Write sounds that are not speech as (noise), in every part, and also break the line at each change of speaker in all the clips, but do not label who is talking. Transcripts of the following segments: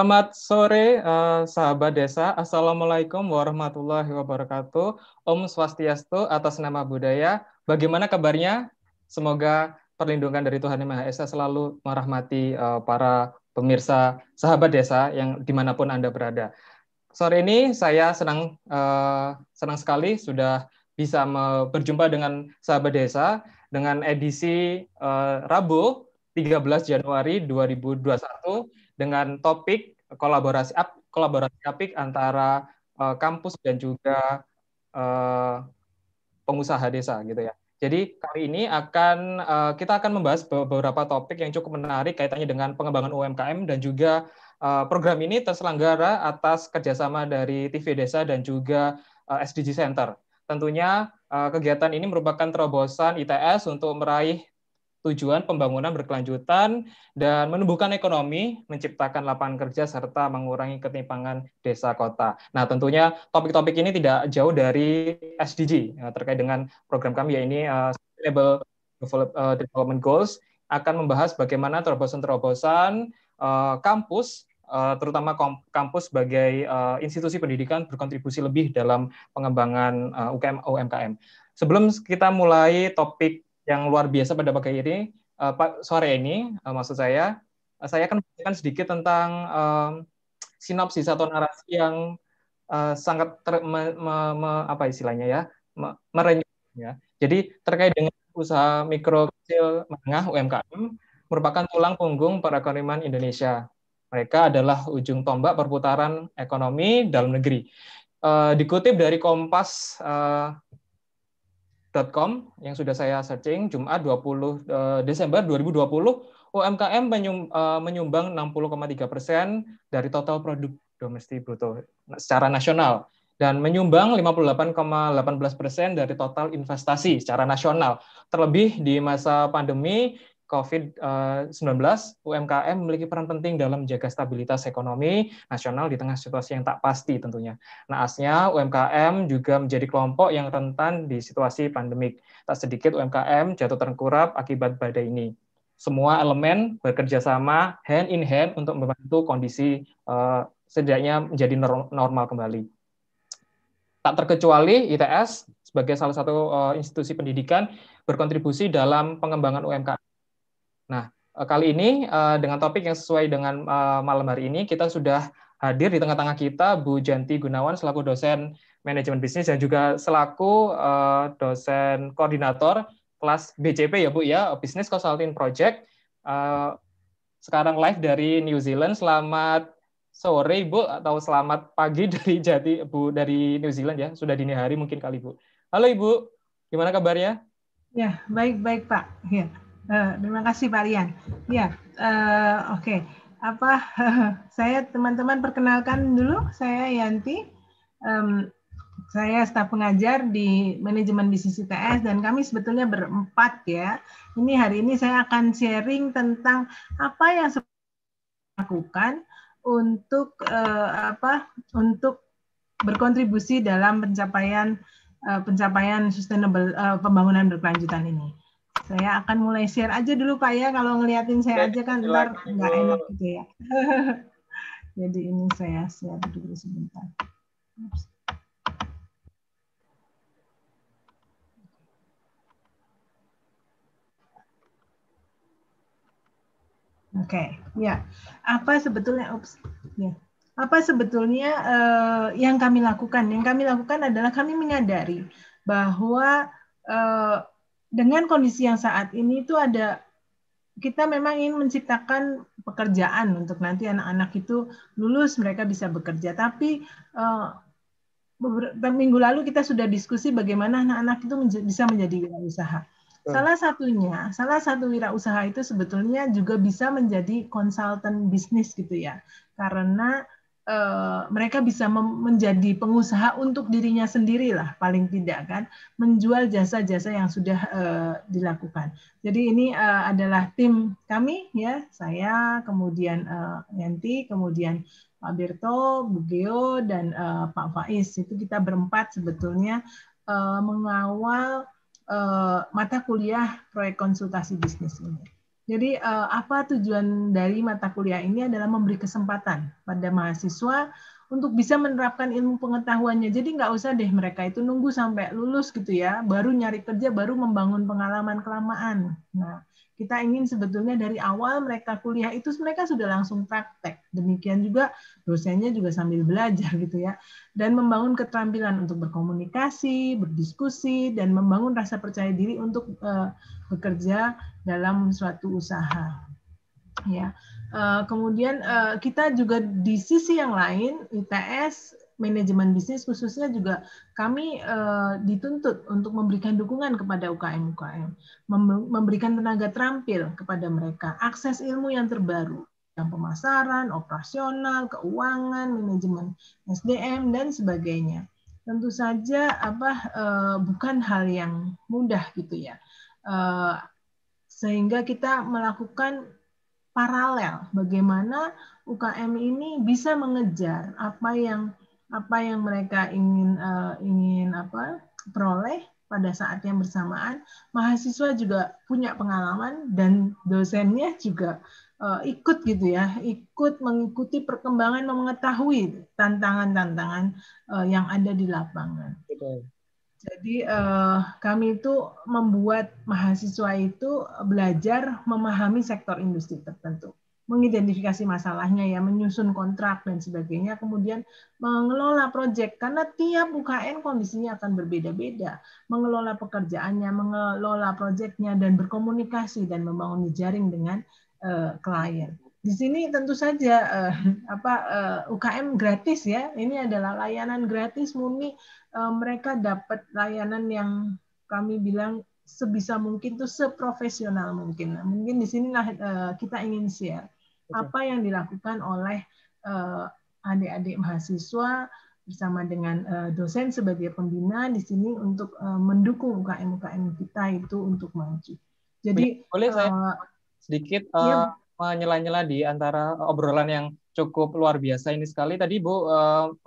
Selamat sore, uh, sahabat desa. Assalamualaikum warahmatullahi wabarakatuh. Om Swastiastu atas nama budaya. Bagaimana kabarnya? Semoga perlindungan dari Tuhan Yang Maha Esa selalu merahmati uh, para pemirsa sahabat desa yang di mana pun Anda berada. Sore ini saya senang uh, senang sekali sudah bisa berjumpa dengan sahabat desa dengan edisi Rabu 13 Januari 2021 dengan topik kolaborasi kolaborasi apik antara uh, kampus dan juga uh, pengusaha desa gitu ya. Jadi kali ini akan uh, kita akan membahas beberapa topik yang cukup menarik kaitannya dengan pengembangan UMKM dan juga uh, program ini terselenggara atas kerjasama dari TV Desa dan juga uh, SDG Center. Tentunya uh, kegiatan ini merupakan terobosan ITS untuk meraih tujuan pembangunan berkelanjutan dan menumbuhkan ekonomi, menciptakan lapangan kerja serta mengurangi ketimpangan desa kota. Nah, tentunya topik-topik ini tidak jauh dari SDG ya, terkait dengan program kami ya ini uh, Sustainable uh, Development Goals akan membahas bagaimana terobosan-terobosan kampus terutama kampus sebagai institusi pendidikan berkontribusi lebih dalam pengembangan UKM UMKM. Sebelum kita mulai topik yang luar biasa pada pagi ini, uh, sore ini, uh, maksud saya, uh, saya akan memberikan sedikit tentang uh, sinopsis atau narasi yang uh, sangat ter, me, me, me, apa istilahnya ya, me, merenyuh ya. Jadi terkait dengan usaha mikro kecil menengah UMKM merupakan tulang punggung perekonomian Indonesia. Mereka adalah ujung tombak perputaran ekonomi dalam negeri. Uh, dikutip dari Kompas uh, Com yang sudah saya searching Jumat 20 eh, Desember 2020 UMKM eh, menyumbang 60,3 persen dari total produk domestik bruto secara nasional dan menyumbang 58,18 persen dari total investasi secara nasional. Terlebih di masa pandemi COVID-19, UMKM memiliki peran penting dalam menjaga stabilitas ekonomi nasional di tengah situasi yang tak pasti tentunya. Naasnya, UMKM juga menjadi kelompok yang rentan di situasi pandemik. Tak sedikit UMKM jatuh terkurap akibat badai ini. Semua elemen bekerja sama hand in hand untuk membantu kondisi uh, setidaknya menjadi normal kembali. Tak terkecuali ITS sebagai salah satu uh, institusi pendidikan berkontribusi dalam pengembangan UMKM Nah, eh, kali ini eh, dengan topik yang sesuai dengan eh, malam hari ini, kita sudah hadir di tengah-tengah kita Bu Janti Gunawan selaku dosen manajemen bisnis dan juga selaku dosen koordinator kelas BCP ya Bu ya, Business Consulting Project. Sekarang live dari New Zealand. Selamat sore Bu atau selamat pagi (laughs) dari Jati Bu dari New Zealand ya. Sudah dini hari mungkin kali Bu. Halo Ibu, gimana kabarnya?
Ya, baik-baik Pak. Ya. Uh, terima kasih Pak Rian. Ya, uh, oke. Okay. Apa (laughs) saya teman-teman perkenalkan dulu, saya Yanti. Um, saya staf pengajar di manajemen bisnis ITS dan kami sebetulnya berempat ya. Ini hari ini saya akan sharing tentang apa yang lakukan untuk uh, apa untuk berkontribusi dalam pencapaian uh, pencapaian sustainable uh, pembangunan berkelanjutan ini. Saya akan mulai share aja dulu Pak ya. Kalau ngeliatin saya aja kan ntar nggak enak gitu ya. (laughs) Jadi ini saya share dulu sebentar. Oke, okay. ya. Apa sebetulnya, ups, ya. Apa sebetulnya uh, yang kami lakukan? Yang kami lakukan adalah kami menyadari bahwa uh, dengan kondisi yang saat ini itu ada kita memang ingin menciptakan pekerjaan untuk nanti anak-anak itu lulus mereka bisa bekerja tapi uh, beberapa minggu lalu kita sudah diskusi bagaimana anak-anak itu menj bisa menjadi wirausaha. Salah satunya, salah satu wirausaha itu sebetulnya juga bisa menjadi konsultan bisnis gitu ya. Karena Eh, mereka bisa menjadi pengusaha untuk dirinya sendiri lah paling tidak kan menjual jasa-jasa yang sudah uh, dilakukan. Jadi ini uh, adalah tim kami ya saya kemudian uh, Yanti kemudian Pak Berto, Bu Geo dan uh, Pak Faiz itu kita berempat sebetulnya uh, mengawal uh, mata kuliah proyek konsultasi bisnis ini. Jadi uh, apa tujuan dari mata kuliah ini adalah memberi kesempatan pada mahasiswa untuk bisa menerapkan ilmu pengetahuannya. Jadi nggak usah deh mereka itu nunggu sampai lulus gitu ya, baru nyari kerja, baru membangun pengalaman kelamaan. Nah, kita ingin sebetulnya dari awal mereka kuliah itu mereka sudah langsung praktek. Demikian juga dosennya juga sambil belajar gitu ya. Dan membangun keterampilan untuk berkomunikasi, berdiskusi, dan membangun rasa percaya diri untuk uh, bekerja dalam suatu usaha. Ya. Uh, kemudian uh, kita juga di sisi yang lain ITS manajemen bisnis khususnya juga kami uh, dituntut untuk memberikan dukungan kepada UKM-UKM, memberikan tenaga terampil kepada mereka, akses ilmu yang terbaru, yang pemasaran, operasional, keuangan, manajemen SDM dan sebagainya. Tentu saja apa bukan hal yang mudah gitu ya. Uh, sehingga kita melakukan paralel. Bagaimana UKM ini bisa mengejar apa yang apa yang mereka ingin uh, ingin apa peroleh pada saat yang bersamaan. Mahasiswa juga punya pengalaman dan dosennya juga uh, ikut gitu ya ikut mengikuti perkembangan mengetahui tantangan-tantangan uh, yang ada di lapangan. Jadi uh, kami itu membuat mahasiswa itu belajar memahami sektor industri tertentu. Mengidentifikasi masalahnya ya, menyusun kontrak dan sebagainya, kemudian mengelola proyek karena tiap UKM kondisinya akan berbeda-beda, mengelola pekerjaannya, mengelola proyeknya dan berkomunikasi dan membangun jaring dengan uh, klien. Di sini tentu saja uh, (laughs) apa uh, eh, UKM gratis ya. Ini adalah layanan gratis murni uh, mereka dapat layanan yang kami bilang sebisa mungkin tuh seprofesional mungkin. Mungkin di sinilah uh, kita ingin share apa yang dilakukan oleh eh, adik-adik mahasiswa bersama dengan eh, dosen sebagai pembina di sini untuk eh, mendukung UKM-UKM kita itu untuk maju.
Jadi boleh saya sedikit ya, menyela-nyela di antara obrolan yang cukup luar biasa ini sekali. Tadi Bu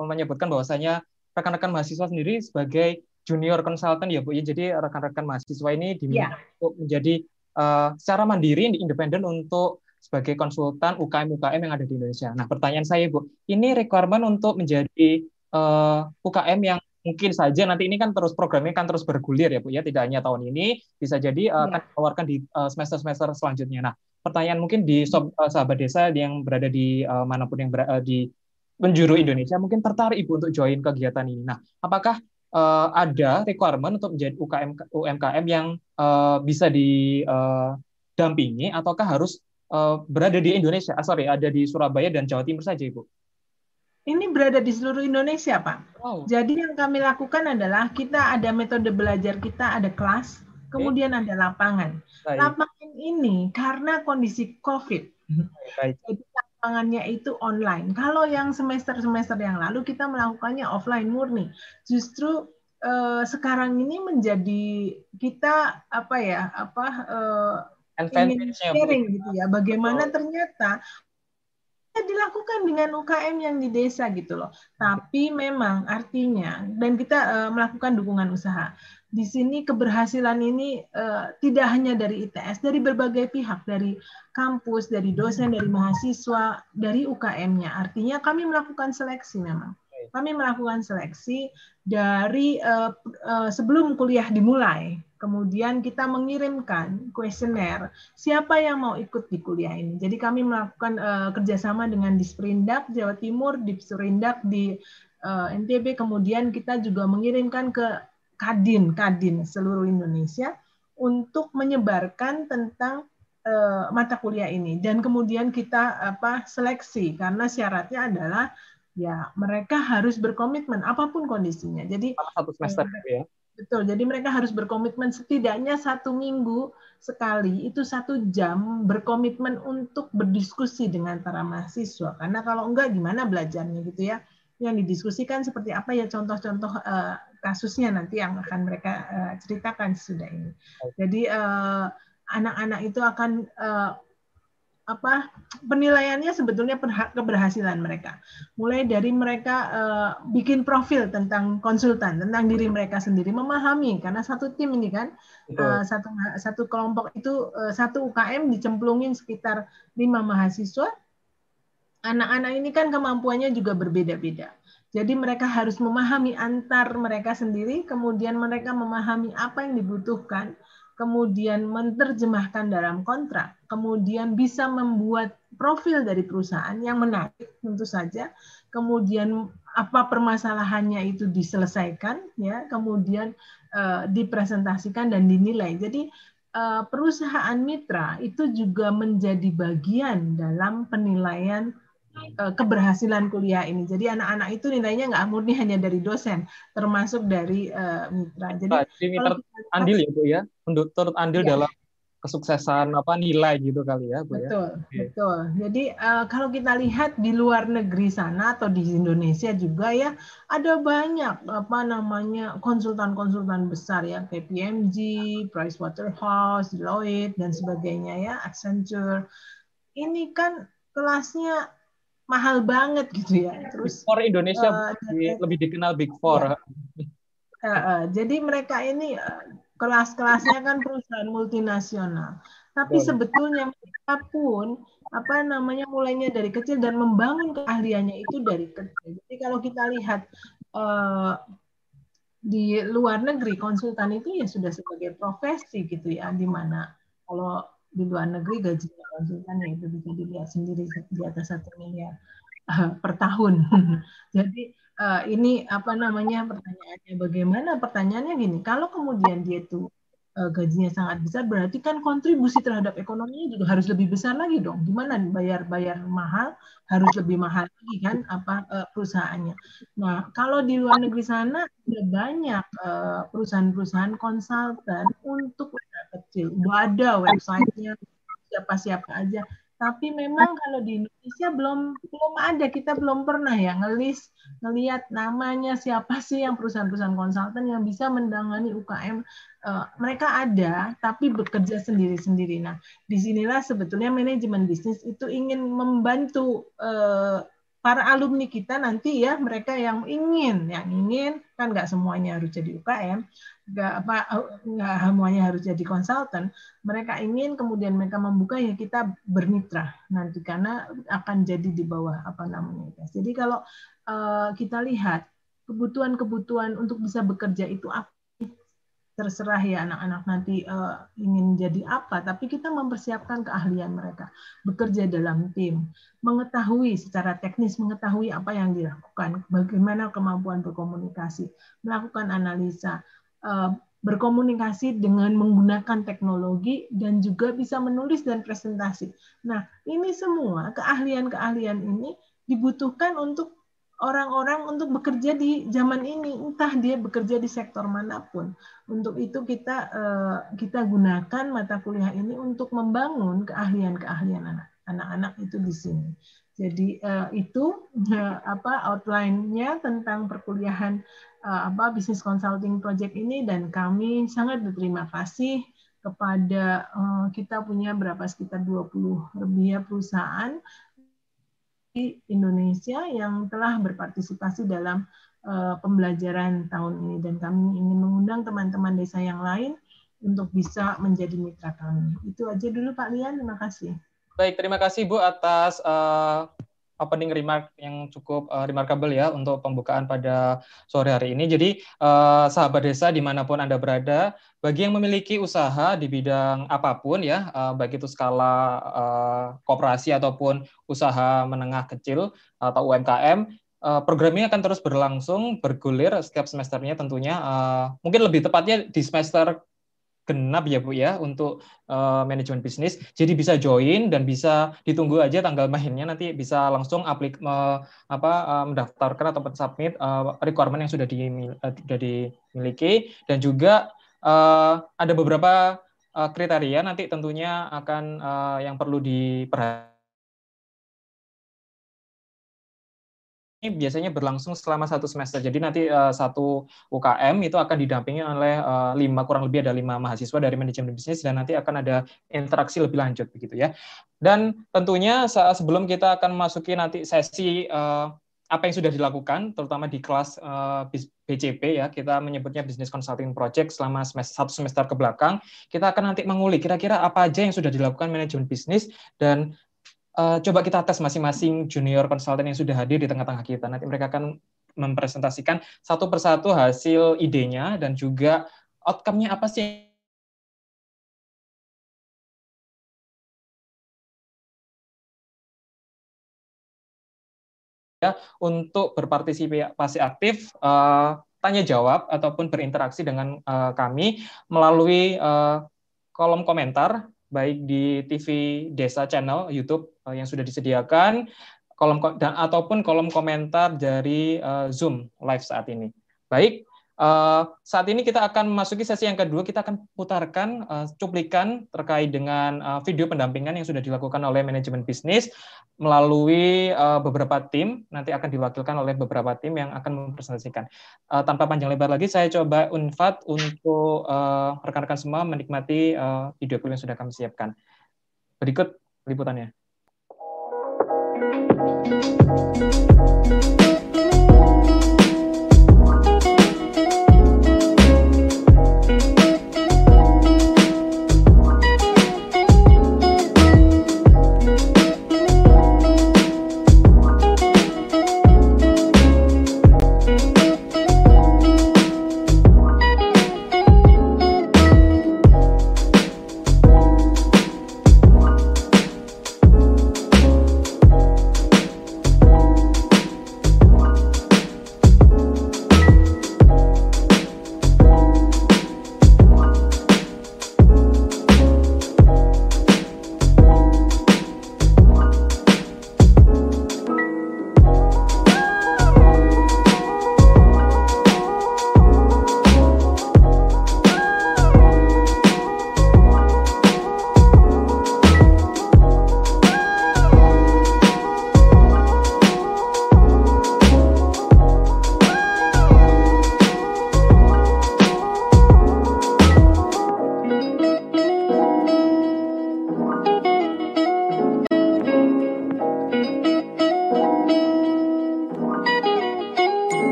menyebutkan bahwasanya rekan-rekan mahasiswa sendiri sebagai junior consultant ya Bu ya. Jadi rekan-rekan mahasiswa ini diminta ya. untuk menjadi uh, secara mandiri independen untuk sebagai konsultan UKM-UKM yang ada di Indonesia. Nah, pertanyaan saya, Bu, ini requirement untuk menjadi uh, eh, UKM yang mungkin saja nanti ini kan terus programnya kan terus bergulir ya Bu ya, tidak hanya tahun ini, bisa jadi uh, ya. akan ditawarkan di uh, semester-semester selanjutnya. Nah, pertanyaan mungkin di sob, uh, sahabat desa yang berada di uh, mana pun yang berada di penjuru Indonesia mungkin tertarik Ibu untuk join kegiatan ini. Nah, apakah uh, ada requirement untuk menjadi UKM UMKM yang uh, bisa didampingi uh, ataukah harus uh, berada di Indonesia, ah, sorry, ada di Surabaya dan Jawa Timur saja, Ibu?
Ini berada di seluruh Indonesia, Pak. Oh. Jadi yang kami lakukan adalah kita ada metode belajar kita, ada kelas, kemudian ada lapangan. Baik. Lapangan ini karena kondisi COVID, (laughs) Baik. jadi lapangannya itu online. Kalau yang semester-semester yang lalu kita melakukannya offline murni. Justru eh, sekarang ini menjadi kita apa ya apa eh, ingin sharing gitu ya bagaimana ternyata dilakukan dengan UKM yang di desa gitu loh. Tapi memang artinya dan kita uh, melakukan dukungan usaha. Di sini keberhasilan ini uh, tidak hanya dari ITS, dari berbagai pihak, dari kampus, dari dosen, dari mahasiswa, dari UKM-nya. Artinya kami melakukan seleksi memang. Kami melakukan seleksi dari uh, uh, sebelum kuliah dimulai Kemudian kita mengirimkan kuesioner siapa yang mau ikut di kuliah ini. Jadi kami melakukan uh, kerjasama dengan Disperindak Jawa Timur, Dipserindak di uh, NTB. Kemudian kita juga mengirimkan ke Kadin, Kadin seluruh Indonesia untuk menyebarkan tentang uh, mata kuliah ini. Dan kemudian kita apa seleksi karena syaratnya adalah ya mereka harus berkomitmen apa pun kondisinya. Jadi
satu semester ya
Betul, jadi mereka harus berkomitmen setidaknya satu minggu sekali, itu satu jam berkomitmen untuk berdiskusi dengan para mahasiswa. Karena kalau enggak gimana belajarnya gitu ya. Yang didiskusikan seperti apa ya contoh-contoh uh, kasusnya nanti yang akan mereka uh, ceritakan sudah ini. Jadi anak anak-anak itu akan uh, apa penilaiannya sebetulnya keberhasilan mereka. Mulai dari mereka uh, bikin profil tentang konsultan, tentang diri mereka sendiri, memahami karena satu tim ini kan uh, satu satu kelompok itu uh, satu UKM dicemplungin sekitar lima mahasiswa. Anak-anak ini kan kemampuannya juga berbeda-beda. Jadi mereka harus memahami antar mereka sendiri, kemudian mereka memahami apa yang dibutuhkan kemudian menerjemahkan dalam kontrak, kemudian bisa membuat profil dari perusahaan yang menarik tentu saja, kemudian apa permasalahannya itu diselesaikan, ya, kemudian uh, dipresentasikan dan dinilai. Jadi uh, perusahaan mitra itu juga menjadi bagian dalam penilaian keberhasilan kuliah ini. Jadi anak-anak itu nilainya nggak murni hanya dari dosen, termasuk dari uh, mitra. Jadi
Jadi mitra andil ya bu ya, untuk turut andil ya. dalam kesuksesan apa nilai gitu kali ya bu
ya. Betul, ya. betul. Jadi uh, kalau kita lihat di luar negeri sana atau di Indonesia juga ya ada banyak apa namanya konsultan-konsultan besar ya KPMG, Pricewaterhouse, Deloitte dan sebagainya ya, Accenture. Ini kan kelasnya mahal banget gitu ya.
Terus Big Indonesia uh, lebih, lebih dikenal Big Four. Ya.
Uh, uh, jadi mereka ini uh, kelas-kelasnya kan perusahaan multinasional. Tapi oh. sebetulnya mereka pun apa namanya mulainya dari kecil dan membangun keahliannya itu dari kecil. Jadi kalau kita lihat uh, di luar negeri konsultan itu ya sudah sebagai profesi gitu ya, di mana kalau di luar negeri gajinya konsultan ya itu bisa dilihat sendiri di atas satu miliar uh, per tahun. (laughs) Jadi uh, ini apa namanya pertanyaannya bagaimana? Pertanyaannya gini, kalau kemudian dia itu uh, gajinya sangat besar, berarti kan kontribusi terhadap ekonominya juga harus lebih besar lagi dong. Gimana bayar-bayar mahal harus lebih mahal lagi kan apa uh, perusahaannya. Nah kalau di luar negeri sana ada banyak perusahaan-perusahaan konsultan untuk kecil. Udah ada websitenya siapa-siapa aja. Tapi memang kalau di Indonesia belum belum ada, kita belum pernah ya ngelis ngelihat namanya siapa sih yang perusahaan-perusahahaan konsultan yang bisa mendangani UKM. Uh, mereka ada, tapi bekerja sendiri-sendiri. Nah, di sinilah sebetulnya manajemen bisnis itu ingin membantu uh, para alumni kita nanti ya mereka yang ingin yang ingin kan nggak semuanya harus jadi UKM nggak apa nggak semuanya harus jadi konsultan. Mereka ingin kemudian mereka membuka ya kita bermitra nanti karena akan jadi di bawah apa namanya jadi kalau uh, kita lihat kebutuhan-kebutuhan untuk bisa bekerja itu apa terserah ya anak-anak nanti uh, ingin jadi apa, tapi kita mempersiapkan keahlian mereka, bekerja dalam tim, mengetahui secara teknis, mengetahui apa yang dilakukan, bagaimana kemampuan berkomunikasi, melakukan analisa, berkomunikasi dengan menggunakan teknologi dan juga bisa menulis dan presentasi. Nah, ini semua keahlian-keahlian ini dibutuhkan untuk orang-orang untuk bekerja di zaman ini, entah dia bekerja di sektor mana pun. Untuk itu kita eh, kita gunakan mata kuliah ini untuk membangun keahlian-keahlian anak anak-anak itu di sini. Jadi eh, itu eh, apa outline-nya tentang perkuliahan apa bisnis consulting project ini dan kami sangat berterima kasih kepada kita punya berapa sekitar 20 lebih ya perusahaan Indonesia yang telah berpartisipasi dalam uh, pembelajaran tahun ini dan kami ingin mengundang teman-teman desa yang lain untuk bisa menjadi mitra kami. Itu aja dulu Pak Lian, terima kasih.
Baik, terima kasih Bu atas uh, opening remark yang cukup uh, remarkable ya untuk pembukaan pada sore hari ini. Jadi uh, sahabat desa di mana pun anda berada, bagi yang memiliki usaha di bidang apa pun ya, uh, baik itu skala uh, kooperasi ataupun usaha menengah kecil atau UMKM, program ini akan terus berlangsung bergulir setiap semesternya tentunya. Mungkin lebih tepatnya di semester genap ya Bu ya untuk uh, manajemen bisnis. Jadi bisa join dan bisa ditunggu aja tanggal mainnya nanti bisa langsung aplik uh, apa uh, mendaftarkan atau submit uh, requirement yang sudah, di, sudah dimiliki. Dan juga uh, ada beberapa uh, kriteria nanti tentunya akan uh, yang perlu diperhatikan biasanya berlangsung selama satu semester. Jadi nanti uh, satu UKM itu akan didampingi oleh uh, lima kurang lebih ada lima mahasiswa dari manajemen bisnis dan nanti akan ada interaksi lebih lanjut begitu ya. Dan tentunya sebelum kita akan masuki nanti sesi uh, apa yang sudah dilakukan, terutama di kelas uh, BCP ya, kita menyebutnya Business Consulting Project selama semester, satu semester ke belakang, kita akan nanti mengulik kira-kira apa aja yang sudah dilakukan manajemen bisnis dan uh, coba kita tes masing-masing junior konsultan yang sudah hadir di tengah-tengah kita. Nanti mereka akan mempresentasikan satu persatu hasil idenya dan juga outcome-nya apa sih ya untuk berpartisipasi aktif uh, tanya jawab ataupun berinteraksi dengan uh, kami melalui uh, kolom komentar baik di TV Desa Channel YouTube uh, yang sudah disediakan kolom dan ataupun kolom komentar dari uh, Zoom live saat ini. Baik, Uh, saat ini kita akan masuki sesi yang kedua. Kita akan putarkan uh, cuplikan terkait dengan uh, video pendampingan yang sudah dilakukan oleh manajemen bisnis melalui uh, beberapa tim. Nanti akan diwakilkan oleh beberapa tim yang akan mempresentasikan. Uh, tanpa panjang lebar lagi, saya coba unfat untuk rekan-rekan uh, semua menikmati uh, video yang sudah kami siapkan. Berikut liputannya.
Assalamualaikum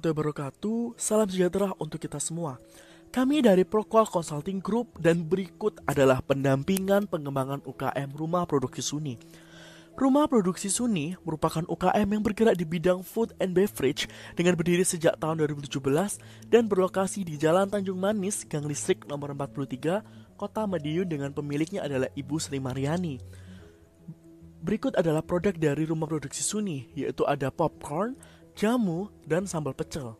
warahmatullahi wabarakatuh. Salam sejahtera untuk kita semua. Kami dari Proqual Consulting Group Dan berikut adalah pendampingan pengembangan UKM Rumah Produksi Suni Rumah Produksi Suni merupakan UKM yang bergerak di bidang food and beverage dengan berdiri sejak tahun 2017 dan berlokasi di Jalan Tanjung Manis, Gang Listrik nomor 43, Kota Madiun dengan pemiliknya adalah Ibu Sri Mariani. Berikut adalah produk dari rumah produksi Suni, yaitu ada popcorn, jamu, dan sambal pecel.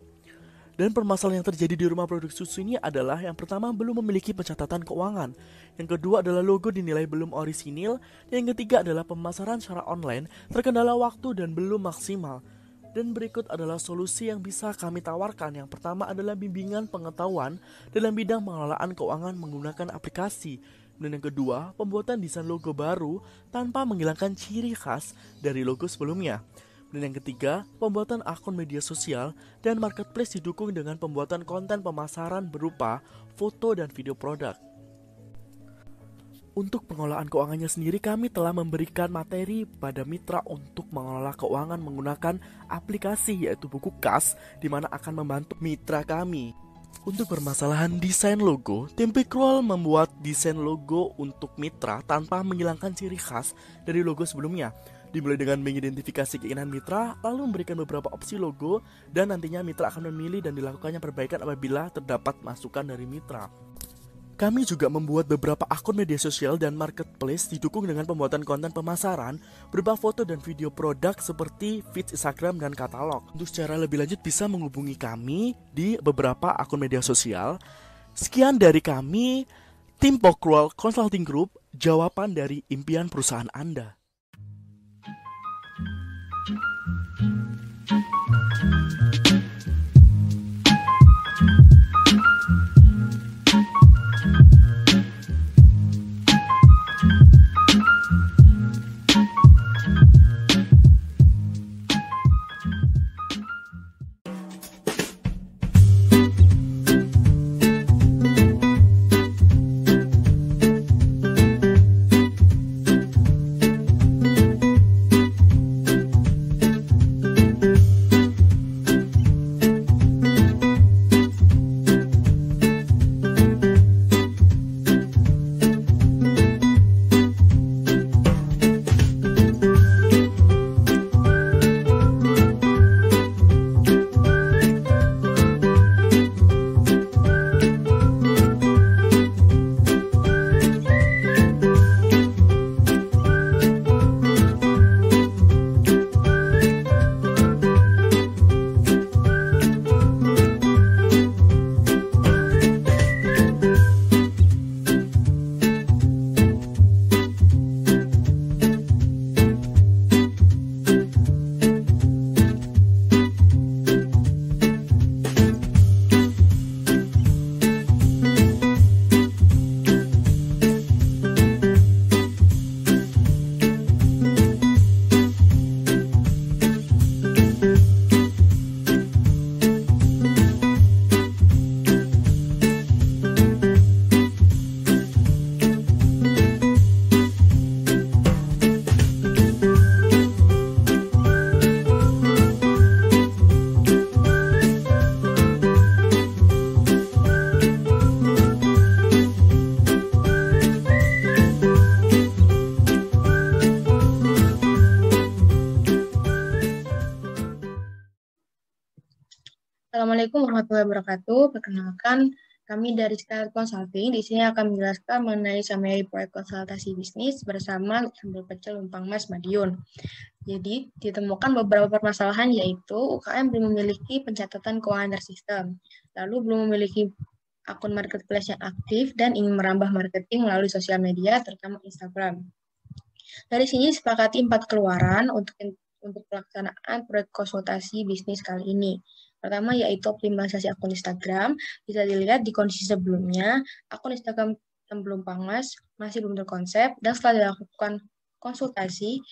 Dan permasalahan yang terjadi di rumah produksi susu ini adalah yang pertama belum memiliki pencatatan keuangan, yang kedua adalah logo dinilai belum orisinil, dan yang ketiga adalah pemasaran secara online terkendala waktu dan belum maksimal. Dan berikut adalah solusi yang bisa kami tawarkan. Yang pertama adalah bimbingan pengetahuan dalam bidang pengelolaan keuangan menggunakan aplikasi. Dan yang kedua, pembuatan desain logo baru tanpa menghilangkan ciri khas dari logo sebelumnya. Dan yang ketiga, pembuatan akun media sosial dan marketplace didukung dengan pembuatan konten pemasaran berupa foto dan video produk. Untuk pengelolaan keuangannya sendiri kami telah memberikan materi pada mitra untuk mengelola keuangan menggunakan aplikasi yaitu buku kas di mana akan membantu mitra kami. Untuk permasalahan desain logo, tim Picroll membuat desain logo untuk mitra tanpa menghilangkan ciri khas dari logo sebelumnya dimulai dengan mengidentifikasi keinginan mitra, lalu memberikan beberapa opsi logo, dan nantinya mitra akan memilih dan dilakukannya perbaikan apabila terdapat masukan dari mitra. Kami juga membuat beberapa akun media sosial dan marketplace didukung dengan pembuatan konten pemasaran berupa foto dan video produk seperti feed Instagram dan katalog. Untuk secara lebih lanjut bisa menghubungi kami di beberapa akun media sosial. Sekian dari kami, tim Pokrual Consulting Group, jawaban dari impian perusahaan Anda.
Warahmatullahi wabarakatuh. Perkenalkan, kami dari Skylight Consulting di sini akan menjelaskan mengenai summary proyek konsultasi bisnis bersama Sambal Pecel Lumpang Mas Madiun. Jadi, ditemukan beberapa permasalahan yaitu UKM belum memiliki pencatatan keuangan tersistem, lalu belum memiliki akun marketplace yang aktif dan ingin merambah marketing melalui sosial media, terutama Instagram. Dari sini sepakati empat keluaran untuk untuk pelaksanaan proyek konsultasi bisnis kali ini. Pertama yaitu optimalisasi akun Instagram. Bisa dilihat di kondisi sebelumnya, akun Instagram yang belum panas, masih belum terkonsep, dan setelah dilakukan konsultasi,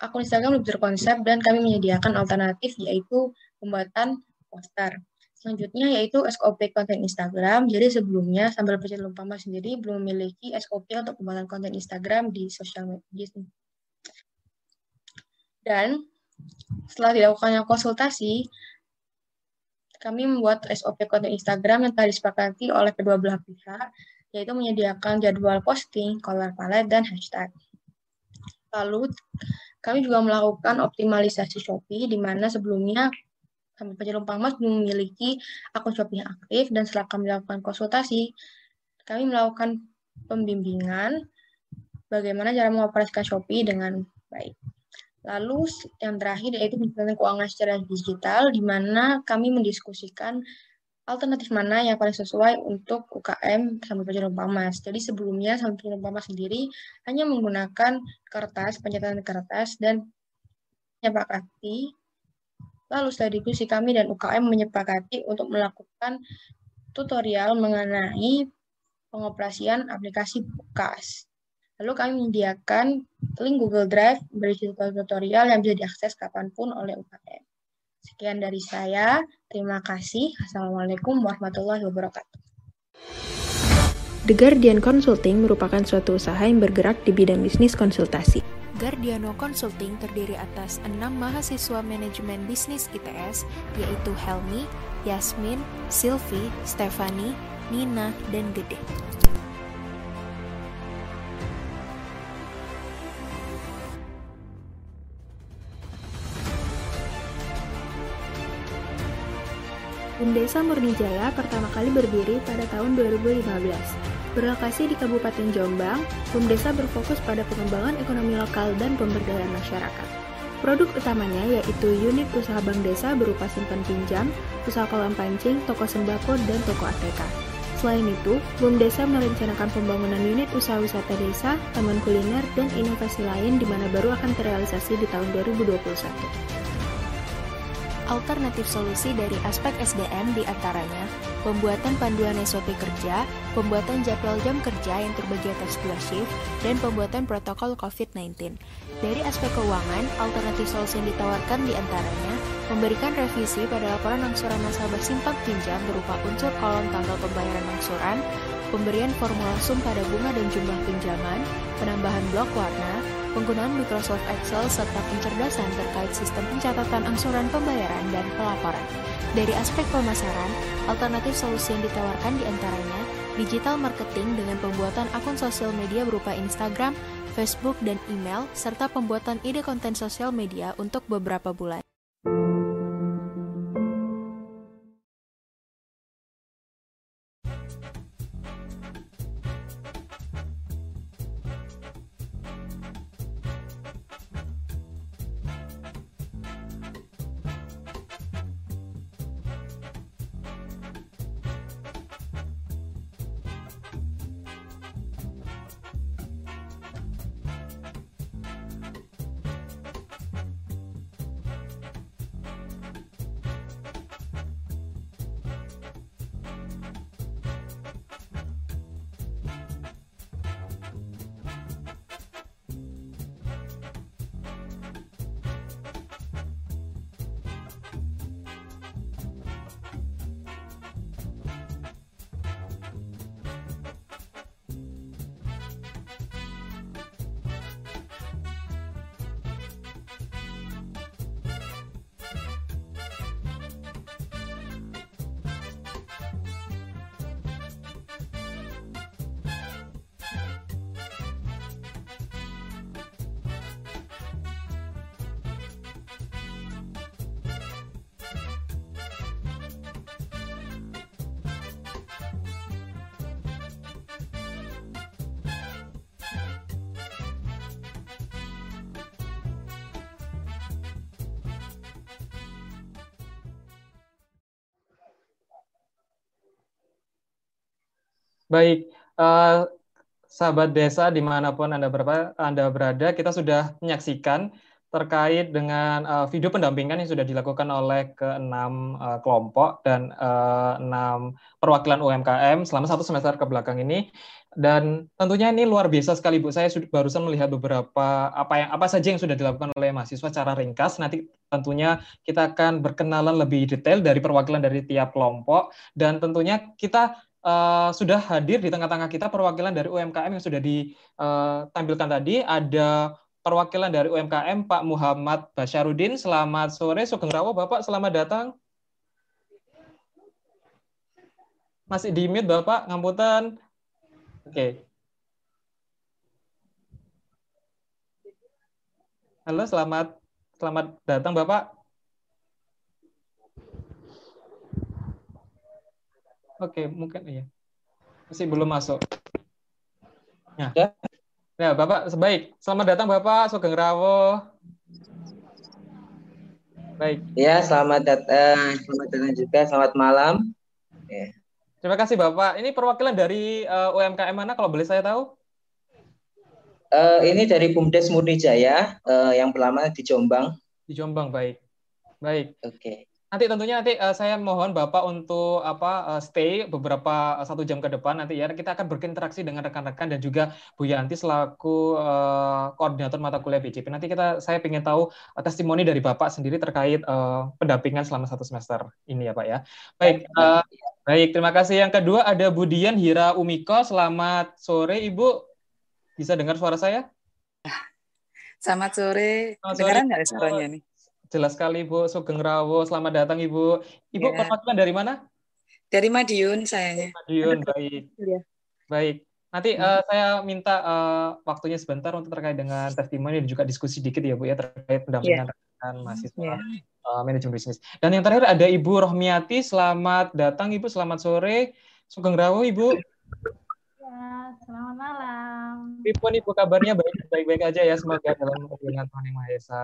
akun Instagram belum terkonsep dan kami menyediakan alternatif yaitu pembuatan poster. Selanjutnya yaitu SOP konten Instagram. Jadi sebelumnya Sambal Pecel Lumpama sendiri belum memiliki SOP untuk pembuatan konten Instagram di sosial media. Dan setelah dilakukannya konsultasi, kami membuat SOP konten Instagram yang telah disepakati oleh kedua belah pihak, yaitu menyediakan jadwal posting, color palette, dan hashtag. Lalu, kami juga melakukan optimalisasi Shopee, di mana sebelumnya kami Penyelum Mas belum memiliki akun Shopee yang aktif, dan setelah kami melakukan konsultasi, kami melakukan pembimbingan bagaimana cara mengoperasikan Shopee dengan baik. Lalu yang terakhir yaitu pencatatan keuangan secara digital, di mana kami mendiskusikan alternatif mana yang paling sesuai untuk UKM sambil pencatatan Pamas. Jadi sebelumnya sambil pencatatan Pamas sendiri hanya menggunakan kertas, pencatatan kertas, dan menyepakati. Lalu setelah diskusi kami dan UKM menyepakati untuk melakukan tutorial mengenai pengoperasian aplikasi Bukas. Lalu kami menyediakan link Google Drive berisi tutorial yang bisa diakses kapan pun oleh UKM. Sekian dari saya. Terima kasih. Assalamualaikum warahmatullahi wabarakatuh.
The Guardian Consulting merupakan suatu usaha yang bergerak di bidang bisnis konsultasi.
Guardiano Consulting terdiri atas enam mahasiswa manajemen bisnis ITS, yaitu Helmi, Yasmin, Silvi, Stefani, Nina, dan Gede.
Desa Murni Jaya pertama kali berdiri pada tahun 2015. Berlokasi di Kabupaten Jombang, Desa berfokus pada pengembangan ekonomi lokal dan pemberdayaan masyarakat. Produk utamanya yaitu unit usaha bank desa berupa simpan pinjam, usaha kolam pancing, toko sembako, dan toko ATK. Selain itu, BUM Desa merencanakan pembangunan unit usaha wisata desa, taman kuliner, dan inovasi lain di mana baru akan terrealisasi di tahun 2021
alternatif solusi dari aspek SDM di antaranya pembuatan panduan SOP kerja, pembuatan jadwal jam kerja yang terbagi atas dua shift, dan pembuatan protokol COVID-19. Dari aspek keuangan, alternatif solusi yang ditawarkan di antaranya memberikan revisi pada laporan angsuran nasabah simpan pinjam berupa unsur kolom tanggal pembayaran angsuran, pemberian formula sum pada bunga dan jumlah pinjaman, penambahan blok warna, penggunaan Microsoft Excel, serta pencerdasan terkait sistem pencatatan angsuran pembayaran dan pelaporan. Dari aspek pemasaran, alternatif solusi yang ditawarkan di antaranya digital marketing dengan pembuatan akun sosial media berupa Instagram, Facebook, dan email, serta pembuatan ide konten sosial media untuk beberapa bulan.
Baik, uh, sahabat desa di mana pun anda berada, anda berada, kita sudah menyaksikan terkait dengan uh, video pendampingan yang sudah dilakukan oleh keenam uh, kelompok dan uh, enam perwakilan UMKM selama satu semester ke belakang ini. Dan tentunya ini luar biasa sekali Bu. Saya sudah barusan melihat beberapa apa yang apa saja yang sudah dilakukan oleh mahasiswa secara ringkas. Nanti tentunya kita akan berkenalan lebih detail dari perwakilan dari tiap kelompok dan tentunya kita uh, sudah hadir di tengah-tengah kita perwakilan dari UMKM yang sudah ditampilkan tadi. Ada perwakilan dari UMKM Pak Muhammad Basyarudin. Selamat sore, Sugeng Rawo. Bapak, selamat datang. Masih di mute, Bapak, ngamputan. Oke. Halo, selamat selamat datang, Bapak. Oke, mungkin iya. Masih belum masuk. Ya. Ya, Bapak, sebaik. Selamat datang Bapak Sugeng Rawo.
Baik. Ya, selamat datang. Selamat datang juga. Selamat malam.
Ya. Terima kasih Bapak. Ini perwakilan dari uh, eh, UMKM mana kalau boleh saya tahu?
Uh, ini dari Bumdes Murni Jaya uh, yang pertama di Jombang.
Di Jombang, baik. Baik.
Oke. Okay.
Nanti tentunya nanti uh, saya mohon Bapak untuk apa uh, stay beberapa uh, satu jam ke depan nanti ya kita akan berinteraksi dengan rekan-rekan dan juga Bu Yanti selaku uh, koordinator mata kuliah BCP. Nanti kita saya ingin tahu uh, testimoni dari Bapak sendiri terkait uh, pendampingan selama satu semester ini ya Pak ya. Baik, uh, baik terima kasih. Yang kedua ada Budian Hira Umiko. Selamat sore Ibu. Bisa dengar suara saya?
Selamat sore. Selamat sore. Dengaran nggak suaranya nih?
Jelas sekali Bu Sugeng Rawo. Selamat datang Ibu. Ibu ya. perwakilan dari mana?
Dari Madiun sayanya.
Madiun, baik. Ya. Baik. Nanti uh, saya minta uh, waktunya sebentar untuk terkait dengan testimoni dan juga diskusi dikit ya Bu ya terkait pendampingan ya. mahasiswa ya. uh, manajemen bisnis. Dan yang terakhir ada Ibu Rohmiati. Selamat datang Ibu, selamat sore. Sugeng Rawo Ibu.
Ya, selamat malam.
Ibu, Ibu kabarnya baik-baik aja ya. Semoga dalam hubungan Tuhan Yang Maha Esa.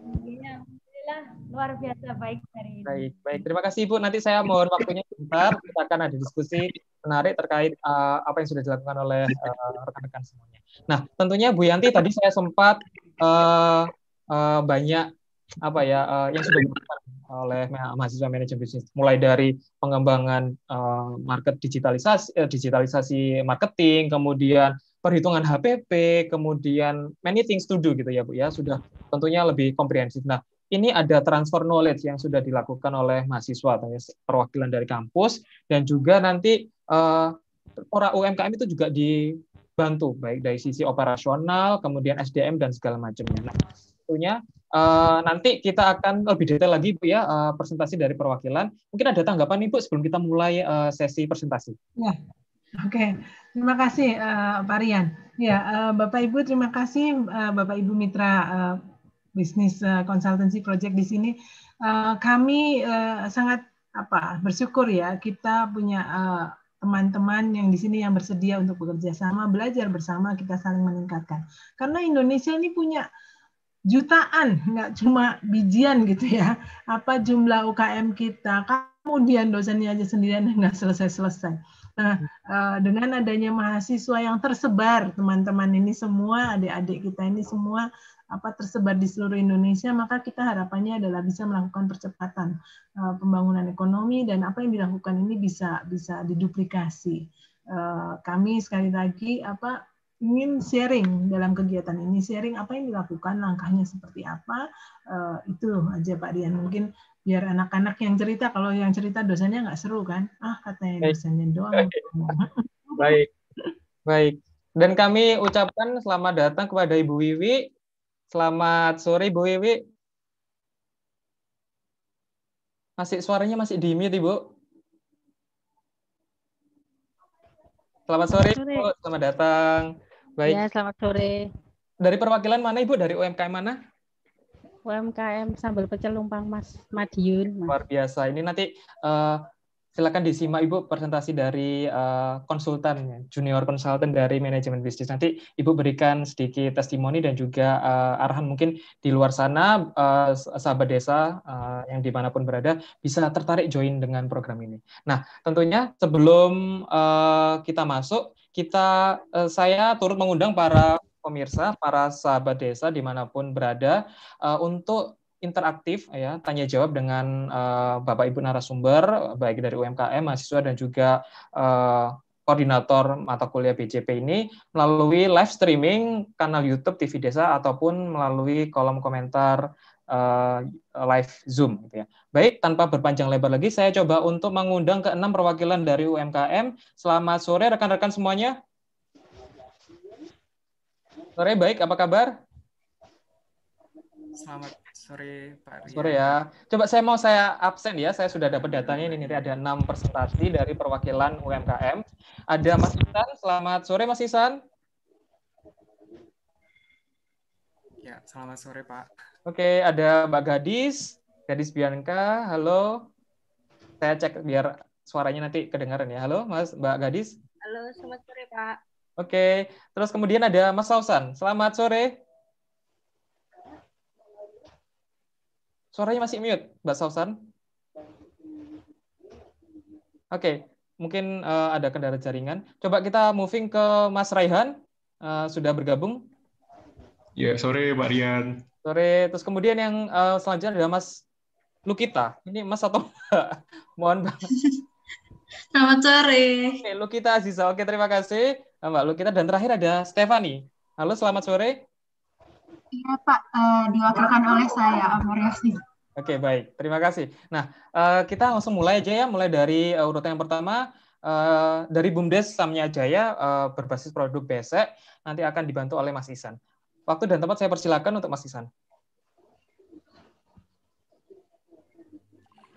Iya, alhamdulillah luar biasa baik hari ini.
Baik, baik. Terima kasih Ibu. Nanti saya mohon waktunya sebentar. Kita akan ada diskusi menarik terkait uh, apa yang sudah dilakukan oleh uh, rekan-rekan semuanya. Nah, tentunya Bu Yanti tadi saya sempat uh, uh, banyak apa ya uh, yang sudah dilakukan oleh mahasiswa manajemen bisnis mulai dari pengembangan uh, market digitalisasi uh, digitalisasi marketing kemudian perhitungan HPP, kemudian many things to do gitu ya Bu ya, sudah tentunya lebih komprehensif. Nah, ini ada transfer knowledge yang sudah dilakukan oleh mahasiswa, perwakilan dari kampus, dan juga nanti uh, orang UMKM itu juga dibantu, baik dari sisi operasional, kemudian SDM, dan segala macamnya. Nah, tentunya uh, nanti kita akan lebih detail lagi Bu ya, uh, presentasi dari perwakilan. Mungkin ada tanggapan nih Bu sebelum kita mulai uh, sesi presentasi.
Ya, oke. Okay. Terima kasih uh, Pak Rian. Ya, uh, Bapak Ibu terima kasih uh, Bapak Ibu mitra uh, bisnis uh, consultancy project di sini. Uh, kami uh, sangat apa bersyukur ya kita punya teman-teman uh, yang di sini yang bersedia untuk bekerja sama, belajar bersama, kita saling meningkatkan. Karena Indonesia ini punya jutaan, nggak cuma bijian gitu ya. Apa jumlah UKM kita, kemudian dosennya aja sendirian nggak selesai-selesai Nah, eh, dengan adanya mahasiswa yang tersebar, teman-teman ini semua, adik-adik kita ini semua apa tersebar di seluruh Indonesia, maka kita harapannya adalah bisa melakukan percepatan eh, pembangunan ekonomi dan apa yang dilakukan ini bisa bisa diduplikasi. Eh, kami sekali lagi apa ingin sharing dalam kegiatan ini, sharing apa yang dilakukan, langkahnya seperti apa, itu aja Pak Dian. Mungkin biar anak-anak yang cerita kalau yang cerita dosennya nggak seru kan? Ah katanya dosennya doang.
Baik. Baik. Dan kami ucapkan selamat datang kepada Ibu Wiwi. Selamat sore Ibu Wiwi. Masih suaranya masih di mute Ibu. Selamat sore, sore. Ibu. Selamat datang
baik ya selamat sore
dari perwakilan mana Ibu dari UMKM mana
UMKM sambal pecel lumpang Mas Madiun. Mas.
Luar biasa. Ini nanti uh, silakan disimak Ibu presentasi dari uh, konsultan, junior konsultan dari manajemen bisnis. Nanti Ibu berikan sedikit testimoni dan juga uh, arahan mungkin di luar sana, uh, sahabat desa uh, yang di mana pun berada, bisa tertarik join dengan program ini. Nah, tentunya sebelum uh, kita masuk, kita uh, saya turut mengundang para pemirsa, para sahabat desa di mana pun berada, uh, untuk interaktif ya tanya jawab dengan uh, Bapak Ibu narasumber baik dari UMKM mahasiswa dan juga koordinator mata kuliah BJP ini melalui live streaming kanal YouTube TV Desa ataupun melalui kolom komentar uh, live Zoom gitu ya. Baik, tanpa berpanjang lebar lagi saya coba untuk mengundang ke enam perwakilan dari UMKM. Selamat sore rekan-rekan semuanya. Sore baik, apa kabar?
Selamat sore Pak
Rian. Sore ya. Coba saya mau saya absen ya. Saya sudah dapat datanya ini. Ini ada enam presentasi dari perwakilan UMKM. Ada Mas Isan. Selamat sore Mas Isan.
Ya, selamat sore Pak.
Oke, ada Mbak Gadis. Gadis Bianca. Halo. Saya cek biar suaranya nanti kedengaran ya. Halo Mas Mbak Gadis.
Halo, selamat sore Pak.
Oke, terus kemudian ada Mas Sausan. Selamat sore. Suaranya masih mute, Mbak Sausan. Oke, okay. mungkin uh, ada kendala jaringan. Coba kita moving ke Mas Raihan. Uh, sudah bergabung?
Ya, sore Mbak Rian.
Sore. Terus kemudian yang uh, selanjutnya ada Mas Lukita. Ini Mas atau Mbak? (laughs) Mohon banget. (laughs)
Selamat sore.
Oke, Lukita Aziza. Oke, terima kasih Mbak Lukita. Dan terakhir ada Stefani. Halo, selamat sore.
Iya Pak, uh, diwakilkan oleh saya Amoriasi.
Oke baik, terima kasih. Nah uh, kita langsung mulai aja ya, mulai dari uh, urutan yang pertama uh, dari Bumdes Samnya Jaya uh, berbasis produk besek nanti akan dibantu oleh Mas Isan. Waktu dan tempat saya persilakan untuk Mas Isan.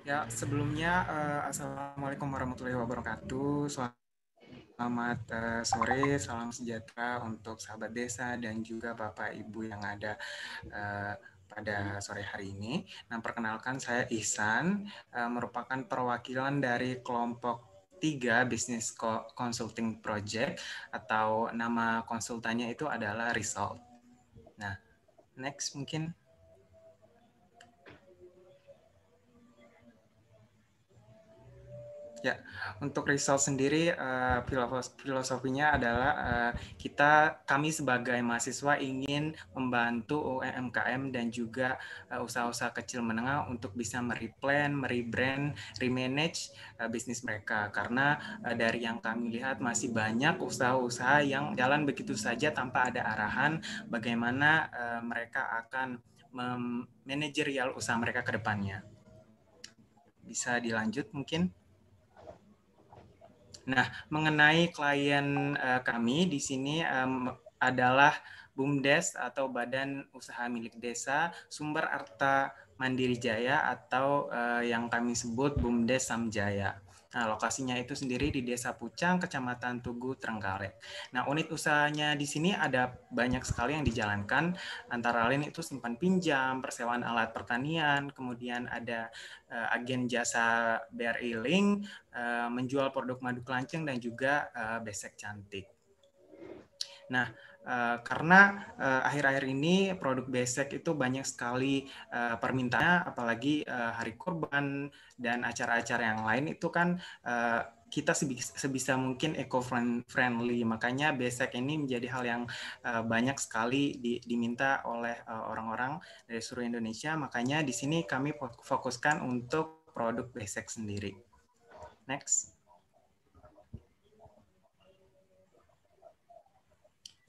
Ya sebelumnya uh, assalamualaikum warahmatullahi wabarakatuh. Selamat uh, sore, salam sejahtera untuk sahabat desa dan juga Bapak Ibu yang ada uh, pada sore hari ini. Nah, perkenalkan saya Ihsan, uh, merupakan perwakilan dari kelompok tiga Business Consulting Project atau nama konsultannya itu adalah Result. Next mungkin Ya, untuk result sendiri uh, filosofinya adalah uh, kita kami sebagai mahasiswa ingin membantu UMKM dan juga uh, usaha-usaha kecil menengah untuk bisa mereplan, merebrand, remanage uh, bisnis mereka karena uh, dari yang kami lihat masih banyak usaha-usaha yang jalan begitu saja tanpa ada arahan bagaimana uh, mereka akan manajerial usaha mereka ke depannya. Bisa dilanjut mungkin? Nah, mengenai klien uh, kami di sini um, adalah BUMDes atau Badan Usaha Milik Desa Sumber Arta Mandiri Jaya atau uh, yang kami sebut BUMDes Samjaya. Nah, lokasinya itu sendiri di Desa Pucang, Kecamatan Tugu, Trenggalek. Nah, unit usahanya di sini ada banyak sekali yang dijalankan, antara lain itu simpan pinjam, persewaan alat pertanian, kemudian ada uh, agen jasa BRI Link, uh, menjual produk madu kelanceng, dan juga uh, besek cantik. Nah, Uh, karena akhir-akhir uh, ini produk besek itu banyak sekali uh, permintaannya, apalagi uh, hari kurban dan acara-acara yang lain itu kan uh, kita sebisa, sebisa mungkin eco friendly. Makanya besek ini menjadi hal yang uh, banyak sekali di, diminta oleh orang-orang uh, dari seluruh Indonesia. Makanya di sini kami fokuskan untuk produk besek sendiri. Next.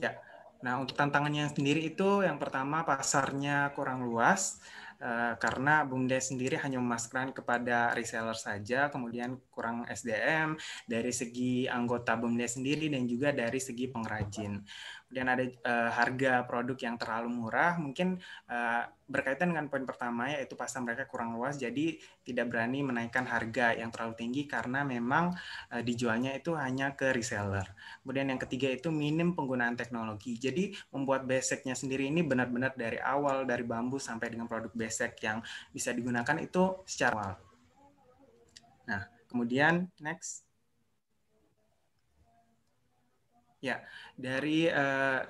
Ya, nah untuk tantangannya sendiri itu yang pertama pasarnya kurang luas uh, karena BUMDes sendiri hanya memasarkan kepada reseller saja, kemudian kurang SDM dari segi anggota BUMDes sendiri dan juga dari segi pengrajin kemudian ada uh, harga produk yang terlalu murah, mungkin uh, berkaitan dengan poin pertama yaitu pasar mereka kurang luas, jadi tidak berani menaikkan harga yang terlalu tinggi karena memang uh, dijualnya itu hanya ke reseller. Kemudian yang ketiga itu minim penggunaan teknologi. Jadi membuat beseknya sendiri ini benar-benar dari awal dari bambu sampai dengan produk besek yang bisa digunakan itu secara awal. Nah, kemudian next. Ya, dari uh,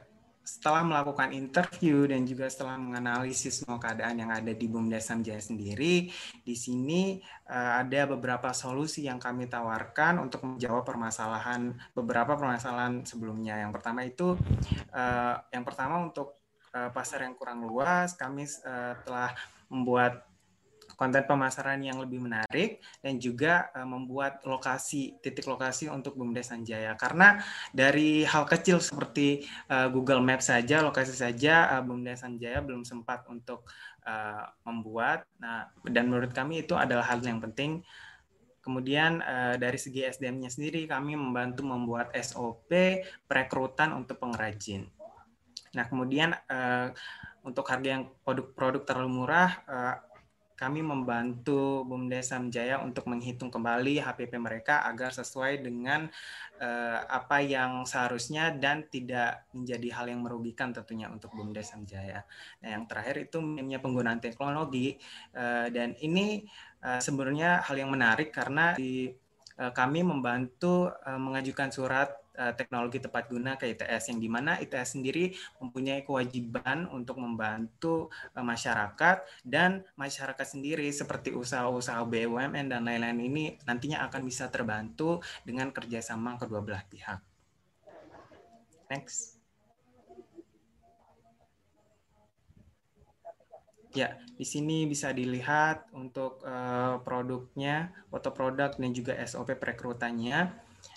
setelah melakukan interview dan juga setelah menganalisis semua keadaan yang ada di BUMDes Jaya sendiri, di sini uh, ada beberapa solusi yang kami tawarkan untuk menjawab permasalahan beberapa permasalahan sebelumnya. Yang pertama itu, uh, yang pertama untuk uh, pasar yang kurang luas, kami uh, telah membuat konten pemasaran yang lebih menarik dan juga uh, membuat lokasi titik lokasi untuk BUMDes Sanjaya. Karena dari hal kecil seperti uh, Google Maps saja lokasi saja uh, BUMDes Sanjaya belum sempat untuk membuat. Nah dan menurut kami itu adalah hal yang penting. Kemudian dari segi SDM-nya sendiri kami membantu membuat SOP perekrutan untuk pengrajin. Nah, kemudian untuk harga yang produk-produk terlalu murah kami membantu BUMDes Samjaya untuk menghitung kembali HPP mereka agar sesuai dengan uh, apa yang seharusnya dan tidak menjadi hal yang merugikan tentunya untuk BUMDes Samjaya. Nah, yang terakhir itu penggunaan teknologi uh, dan ini uh, sebenarnya hal yang menarik karena di, kami membantu mengajukan surat teknologi tepat guna ke ITS yang di mana ITS sendiri mempunyai kewajiban untuk membantu uh, masyarakat dan masyarakat sendiri seperti usaha-usaha BUMN dan lain-lain ini nantinya akan bisa terbantu dengan kerjasama kedua belah pihak. Next. Ya, di sini bisa dilihat untuk uh, produknya, foto produk dan juga SOP perekrutannya.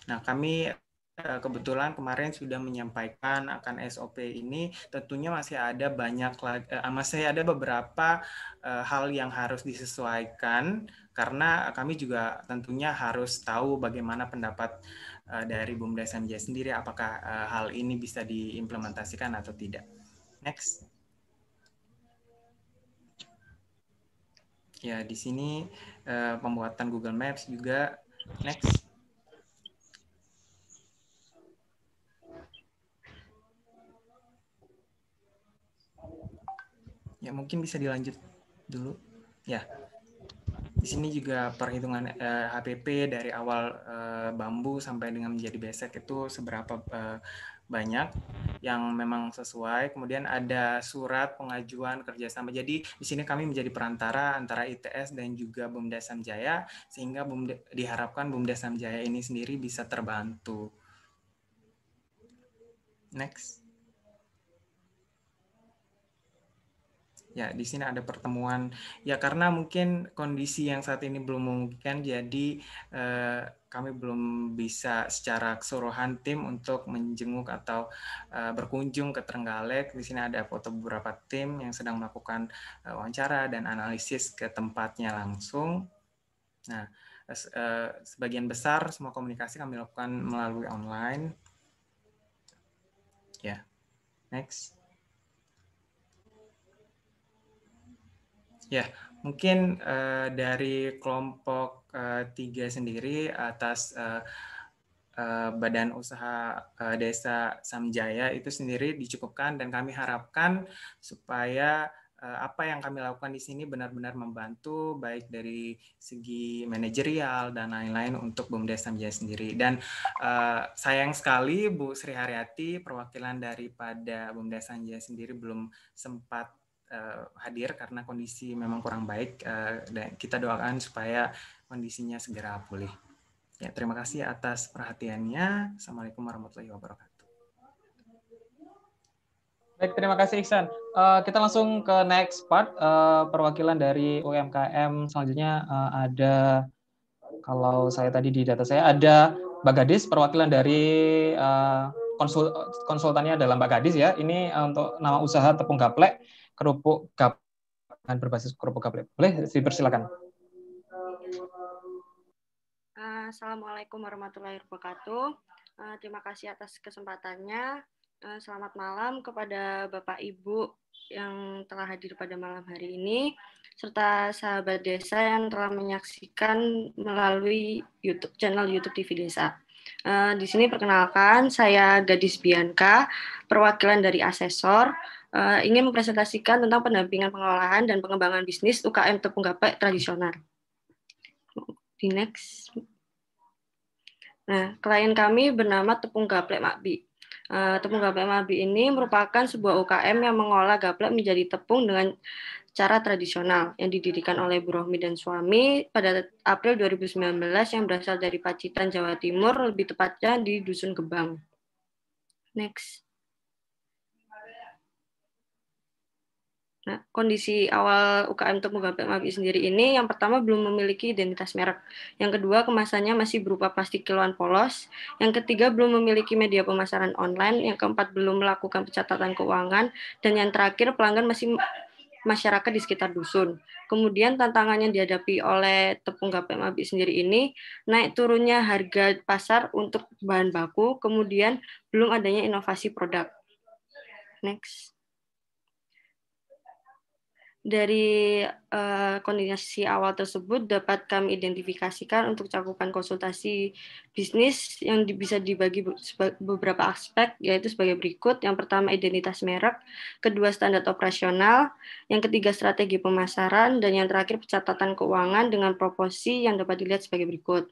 Nah, kami Eh, kebetulan kemarin sudah menyampaikan akan SOP ini tentunya masih ada banyak uh, masih ada beberapa uh, hal yang harus disesuaikan karena kami juga tentunya harus tahu bagaimana pendapat dari BUMDes MJ sendiri apakah hal ini bisa diimplementasikan atau tidak. Next. Ya, di sini pembuatan Google Maps juga next. Ya, mungkin bisa dilanjut dulu. Ya. Di sini juga perhitungan eh, HPP dari awal eh, bambu sampai dengan menjadi besek itu seberapa eh, banyak yang memang sesuai. Kemudian ada surat pengajuan kerjasama. Jadi di sini kami menjadi perantara antara ITS dan juga BUMDes Jaya sehingga BUMDes, diharapkan BUMDes Jaya ini sendiri bisa terbantu. Next. Ya di sini ada pertemuan. Ya karena mungkin kondisi yang saat ini belum memungkinkan jadi eh, kami belum bisa secara keseluruhan tim untuk menjenguk atau eh, berkunjung ke Trenggalek. Di sini ada foto beberapa tim yang sedang melakukan eh, wawancara dan analisis ke tempatnya langsung. Nah eh, sebagian besar semua komunikasi kami lakukan melalui online. Ya next Ya, mungkin uh, dari kelompok uh, tiga sendiri atas uh, uh, Badan Usaha uh, Desa Samjaya itu sendiri dicukupkan dan kami harapkan supaya uh, apa yang kami lakukan di sini benar-benar membantu baik dari segi manajerial dan lain-lain untuk BUMDes Samjaya sendiri. Dan uh, sayang sekali Bu Sri Haryati perwakilan daripada BUMDes Samjaya sendiri belum sempat uh, hadir karena kondisi memang kurang baik uh, dan kita doakan supaya kondisinya segera pulih. Ya, terima kasih atas perhatiannya. Assalamualaikum warahmatullahi wabarakatuh.
Baik, terima kasih Iksan. Uh, kita langsung ke next part uh, perwakilan dari UMKM. Selanjutnya uh, ada kalau saya tadi di data saya ada Mbak Gadis perwakilan dari uh, konsul konsultannya adalah Mbak Gadis ya. Ini untuk nama usaha tepung gaplek kerupuk gaplek berbasis kerupuk gaplek. Boleh dipersilakan.
Assalamualaikum warahmatullahi wabarakatuh. Eh, terima kasih atas kesempatannya. Eh, selamat malam kepada Bapak Ibu yang telah hadir pada malam hari ini, serta sahabat desa yang telah menyaksikan melalui YouTube channel YouTube TV Desa. Eh, di sini perkenalkan, saya Gadis Bianca, perwakilan dari asesor uh, ingin mempresentasikan tentang pendampingan pengelolaan dan pengembangan bisnis UKM tepung gaplek tradisional. Di next. Nah, klien kami bernama Tepung Gaplek Makbi. Uh, tepung gaplek Makbi ini merupakan sebuah UKM yang mengolah gaplek menjadi tepung dengan cara tradisional yang didirikan oleh Bu Rohmi dan suami pada April 2019 yang berasal dari Pacitan, Jawa Timur, lebih tepatnya di Dusun Gebang. Next. Nah, kondisi awal UKM Tepung Gaplek Mabi sendiri ini yang pertama belum memiliki identitas merek. Yang kedua, kemasannya masih berupa plastik kiloan polos. Yang ketiga, belum memiliki media pemasaran online. Yang keempat, belum melakukan pencatatan keuangan. Dan yang terakhir, pelanggan masih masyarakat di sekitar dusun. Kemudian tantangan yang dihadapi oleh tepung gaplek mabi sendiri ini naik turunnya harga pasar untuk bahan baku, kemudian belum adanya inovasi produk. Next dari uh, kondisi awal tersebut dapat kami identifikasikan untuk cakupan konsultasi bisnis yang bisa dibagi beberapa aspek yaitu sebagai berikut. Yang pertama identitas merek, kedua standar operasional, yang ketiga strategi pemasaran dan yang terakhir pencatatan keuangan dengan proporsi yang dapat dilihat sebagai berikut.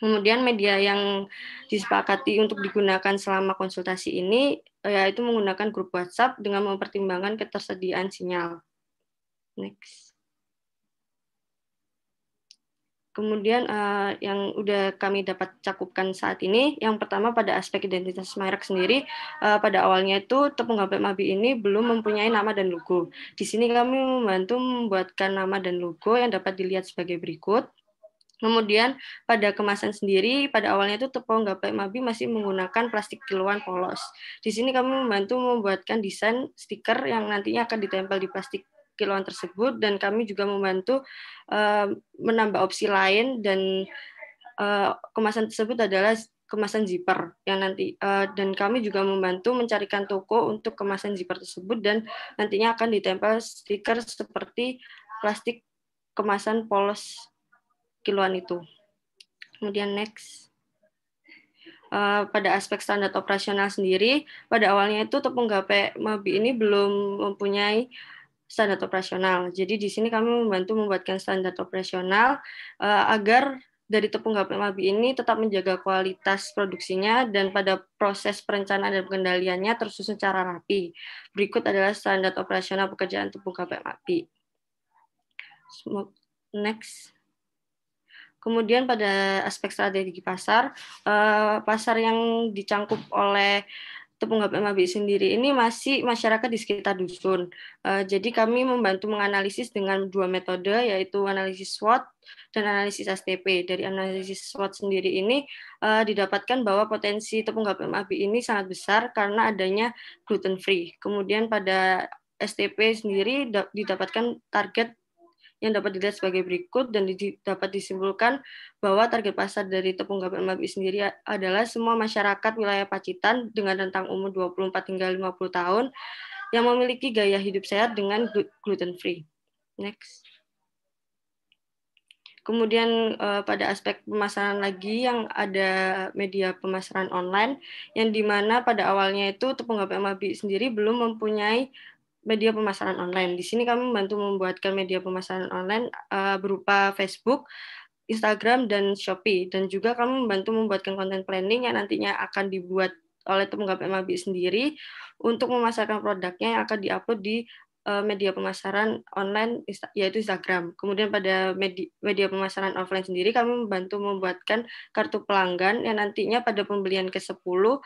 Kemudian media yang disepakati untuk digunakan selama konsultasi ini yaitu menggunakan grup WhatsApp dengan mempertimbangkan ketersediaan sinyal. Next. Kemudian uh, yang udah kami dapat cakupkan saat ini, yang pertama pada aspek identitas merek sendiri, uh, pada awalnya itu tepung gaplek Mabi ini belum mempunyai nama dan logo. Di sini kami membantu membuatkan nama dan logo yang dapat dilihat sebagai berikut. Kemudian pada kemasan sendiri, pada awalnya itu tepung gaplek Mabi masih menggunakan plastik kiloan polos. Di sini kami membantu membuatkan desain stiker yang nantinya akan ditempel di plastik kiloan tersebut dan kami juga membantu uh, menambah opsi lain dan uh, kemasan tersebut adalah kemasan zipper yang nanti uh, dan kami juga membantu mencarikan toko untuk kemasan zipper tersebut dan nantinya akan ditempel stiker seperti plastik kemasan polos kiloan itu. Kemudian next. Pada aspek standar operasional sendiri, pada awalnya itu tepung gape Mabi ini belum mempunyai standar operasional. Jadi di sini kami membantu membuatkan standar operasional uh, agar dari tepung gaplek Mabi ini tetap menjaga kualitas produksinya dan pada proses perencanaan dan pengendaliannya tersusun secara rapi. Berikut adalah standar operasional pekerjaan tepung gaplek Mabi. Next. Kemudian pada aspek strategi pasar, eh, pasar yang dicangkup oleh Tepung Mabi sendiri ini masih masyarakat di sekitar dusun. Uh, jadi kami membantu menganalisis dengan dua metode yaitu analisis SWOT dan analisis STP. Dari analisis SWOT sendiri ini uh, didapatkan bahwa potensi tepung Mabi ini sangat besar karena adanya gluten free. Kemudian pada STP sendiri didapatkan target yang dapat dilihat sebagai berikut dan dapat disimpulkan bahwa target pasar dari tepung gaplek Mabi sendiri adalah semua masyarakat wilayah Pacitan dengan rentang umur 24 hingga 50 tahun yang memiliki gaya hidup sehat dengan gluten free. Next. Kemudian eh, pada aspek pemasaran lagi yang ada media pemasaran online yang di mana pada awalnya itu tepung gaplek Mabi sendiri belum mempunyai media pemasaran online. Di sini kami membantu membuatkan media pemasaran online uh, berupa Facebook, Instagram, dan Shopee. Dan juga kami membantu membuatkan konten planning yang nantinya akan dibuat oleh Tepung MAB sendiri untuk memasarkan produknya yang akan diupload di media pemasaran online yaitu Instagram. Kemudian pada media, media pemasaran offline sendiri kami membantu membuatkan kartu pelanggan yang nantinya pada pembelian ke-10 eh,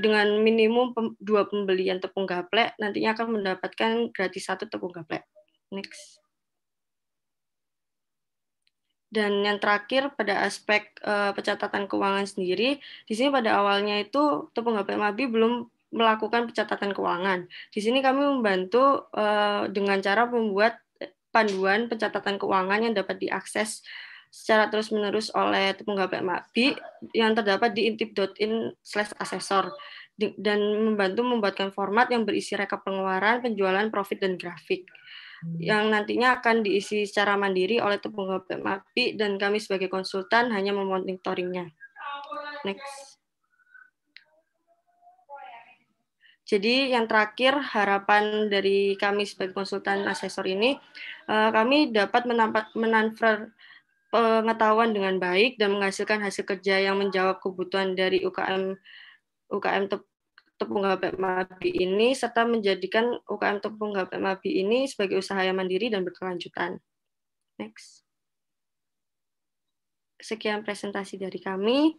dengan minimum dua pembelian tepung gaplek nantinya akan mendapatkan gratis satu tepung gaplek. Next. Dan yang terakhir pada aspek uh, pencatatan keuangan sendiri, di sini pada awalnya itu tepung gaplek Mabi belum melakukan pencatatan keuangan. Di sini kami membantu uh, dengan cara membuat panduan pencatatan keuangan yang dapat diakses secara terus-menerus oleh tepung gaplek Mabi yang terdapat di intip.in slash asesor dan membantu membuatkan format yang berisi rekap pengeluaran, penjualan, profit, dan grafik hmm. yang nantinya akan diisi secara mandiri oleh tepung gaplek Mabi dan kami sebagai konsultan hanya memonitoringnya. Next. Jadi yang terakhir harapan dari kami sebagai konsultan asesor ini, uh, kami dapat menanfer pengetahuan dengan baik dan menghasilkan hasil kerja yang menjawab kebutuhan dari UKM UKM tepung HP Mabi ini serta menjadikan UKM tepung HP Mabi ini sebagai usaha yang mandiri dan berkelanjutan. Next. Sekian presentasi dari kami.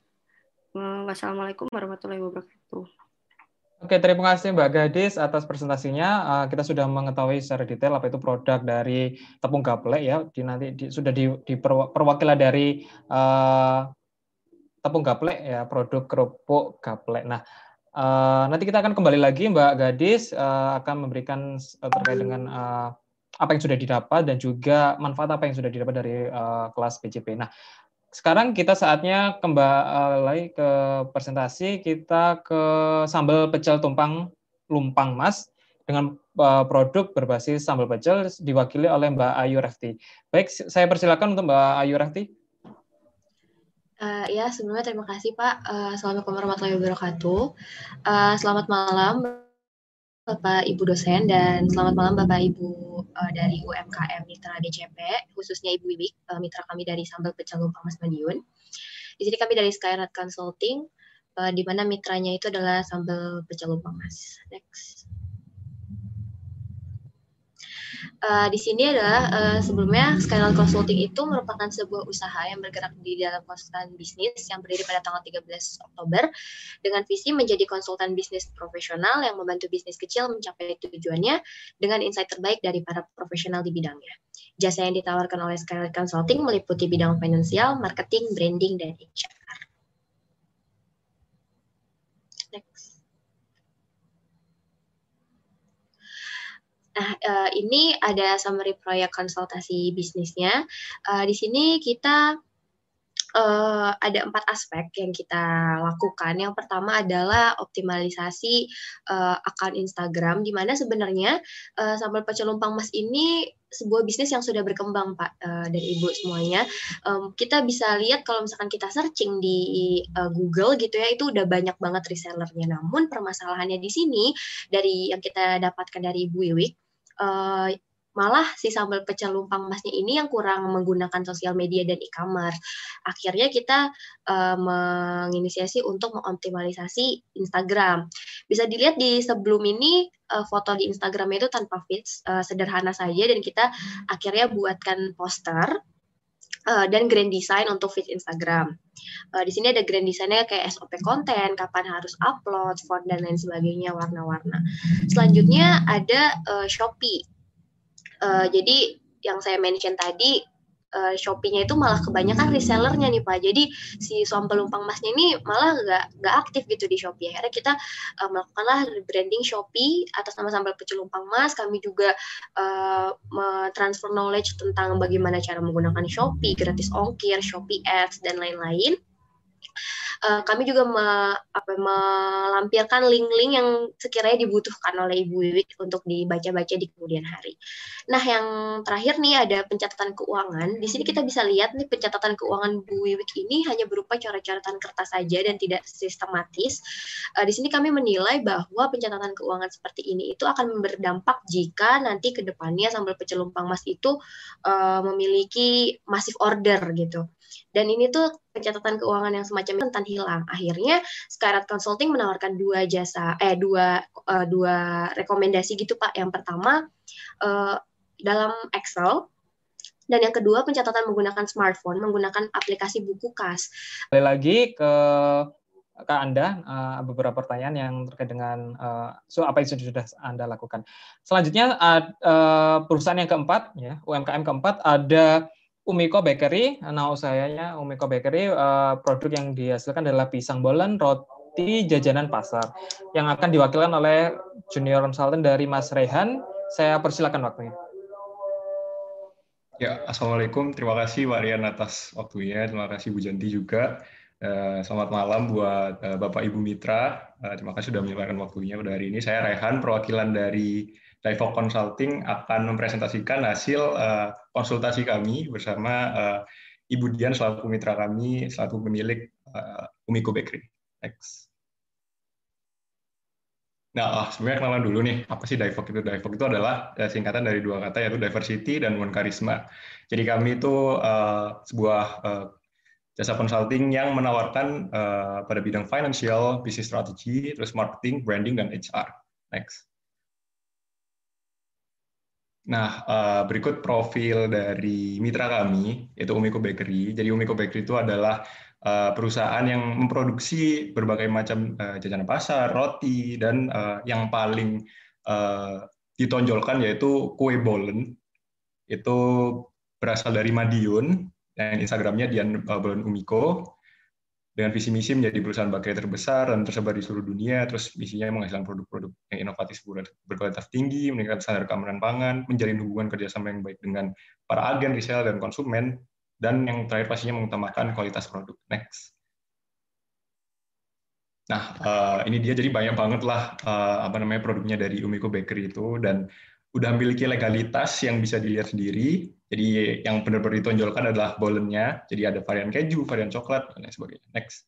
Wassalamualaikum warahmatullahi wabarakatuh.
Oke, terima kasih Mbak Gadis atas presentasinya. Uh, kita sudah mengetahui secara detail apa itu produk dari tepung gaplek ya. Di nanti di, sudah di, di perwakilan dari uh, tepung gaplek ya, produk kerupuk gaplek. Nah, uh, nanti kita akan kembali lagi Mbak Gadis uh, akan memberikan uh, terkait dengan uh, apa yang sudah didapat dan juga manfaat apa yang sudah didapat dari uh, kelas PJP. Nah, sekarang kita saatnya kembali ke presentasi. Kita ke sambal pecel tumpang lumpang mas dengan uh, produk berbasis sambal pecel diwakili oleh Mbak Ayu Refti. Baik, saya persilakan untuk Mbak Ayu Refti.
Uh, ya, sebelumnya terima kasih Pak. Uh, Assalamualaikum warahmatullahi wabarakatuh. Uh, selamat malam Bapak Ibu dosen dan selamat malam Bapak Ibu uh, dari UMKM Mitra BCP, khususnya Ibu Wiwik, uh, mitra kami dari Sambal Pecel Lumpang Mas Madiun. Di sini kami dari Skyrat Consulting, uh, di mana mitranya itu adalah Sambal Pecel Lumpang Mas. Next. Uh, di sini adalah uh, sebelumnya Skyline Consulting itu merupakan sebuah usaha yang bergerak di dalam konsultan bisnis yang berdiri pada tanggal 13 Oktober dengan visi menjadi konsultan bisnis profesional yang membantu bisnis kecil mencapai tujuannya dengan insight terbaik dari para profesional di bidangnya. Jasa yang ditawarkan oleh Skyline Consulting meliputi bidang finansial, marketing, branding, dan HR. Nah, uh, ini ada summary proyek konsultasi bisnisnya. Uh, di sini kita uh, ada empat aspek yang kita lakukan. Yang pertama adalah optimalisasi uh, akun Instagram, di mana sebenarnya uh, sambal pecel lumpang mas ini sebuah bisnis yang sudah berkembang Pak uh, dan Ibu semuanya. Um, kita bisa lihat kalau misalkan kita searching di uh, Google gitu ya, itu udah banyak banget resellernya. Namun permasalahannya di sini dari yang kita dapatkan dari Ibu Wiwik, uh, malah si sambal pecel lumpang masnya ini yang kurang menggunakan sosial media dan e-commerce. Akhirnya kita uh, menginisiasi untuk mengoptimalisasi Instagram. Bisa dilihat di sebelum ini uh, foto di Instagram itu tanpa fits, uh, sederhana saja dan kita akhirnya buatkan poster uh, dan grand design untuk feed Instagram. Uh, di sini ada grand designnya kayak SOP konten, kapan harus upload, font dan lain sebagainya, warna-warna. Selanjutnya ada uh, Shopee. Uh, jadi yang saya mention tadi uh, Shopee-nya itu malah kebanyakan resellernya nih Pak. Jadi si suam pelumpang masnya ini malah nggak nggak aktif gitu di Shopee. Akhirnya kita uh, melakukanlah branding Shopee atas nama sambal pecelumpang mas. Kami juga uh, transfer knowledge tentang bagaimana cara menggunakan Shopee, gratis ongkir, Shopee Ads dan lain-lain uh, kami juga me, apa, melampirkan link-link yang sekiranya dibutuhkan oleh Ibu Wiwik untuk dibaca-baca di kemudian hari. Nah, yang terakhir nih ada pencatatan keuangan. Di sini kita bisa lihat nih pencatatan keuangan Bu Wiwik ini hanya berupa coret-coretan kertas saja dan tidak sistematis. Uh, di sini kami menilai bahwa pencatatan keuangan seperti ini itu akan berdampak jika nanti ke depannya sambal pecelumpang mas itu uh, memiliki masif order gitu. Dan ini tuh pencatatan keuangan yang semacam rentan hilang. Akhirnya Skyrat Consulting menawarkan dua jasa, eh dua uh, dua rekomendasi gitu Pak. Yang pertama uh, dalam Excel dan yang kedua pencatatan menggunakan smartphone, menggunakan aplikasi buku kas.
Kembali lagi ke ke Anda uh, beberapa pertanyaan yang terkait dengan uh, so apa yang sudah Anda lakukan. Selanjutnya uh, perusahaan yang keempat ya UMKM keempat ada Umiko Bakery, nama usahanya Umiko Bakery, uh, produk yang dihasilkan adalah pisang bolen, roti, jajanan pasar, yang akan diwakilkan oleh junior consultant dari Mas Rehan. Saya persilakan waktunya.
Ya, Assalamualaikum. Terima kasih Pak Rian atas waktunya. Terima kasih Bu Janti juga. Uh, selamat malam buat uh, Bapak Ibu Mitra. Uh, terima kasih sudah menyempatkan waktunya pada hari ini. Saya Rehan, perwakilan dari Divok Consulting akan mempresentasikan hasil uh, konsultasi kami bersama uh, Ibu Dian selaku mitra kami, selaku pemilik uh, Umiko Bakery. Next. Nah, oh, sebenarnya kenalan dulu nih, apa sih DIVOG itu? DIVOG itu adalah eh, singkatan dari dua kata, yaitu diversity dan one charisma. Jadi kami itu sebuah jasa consulting yang menawarkan pada bidang financial, business strategy, terus marketing, branding, dan HR. Next. Nah, berikut profil dari mitra kami, yaitu Umiko Bakery. Jadi Umiko Bakery itu adalah Eh, perusahaan yang memproduksi berbagai macam uh, jajanan pasar, roti, dan yang paling ditonjolkan yaitu kue bolen. Itu berasal dari Madiun, dan Instagramnya Dian Bolen Umiko, dengan visi misi menjadi perusahaan bakery terbesar dan tersebar di seluruh dunia, terus misinya menghasilkan produk-produk yang inovatif berkualitas tinggi, meningkatkan standar keamanan pangan, menjalin hubungan kerjasama yang baik dengan para agen, reseller, dan konsumen, dan yang terakhir pastinya mengutamakan kualitas produk. Next. Nah, uh, ini dia jadi banyak banget lah uh, apa namanya produknya dari Umiko Bakery itu dan udah memiliki legalitas yang bisa dilihat sendiri. Jadi yang benar-benar ditonjolkan adalah bolennya. Jadi ada varian keju, varian coklat dan lain sebagainya. Next.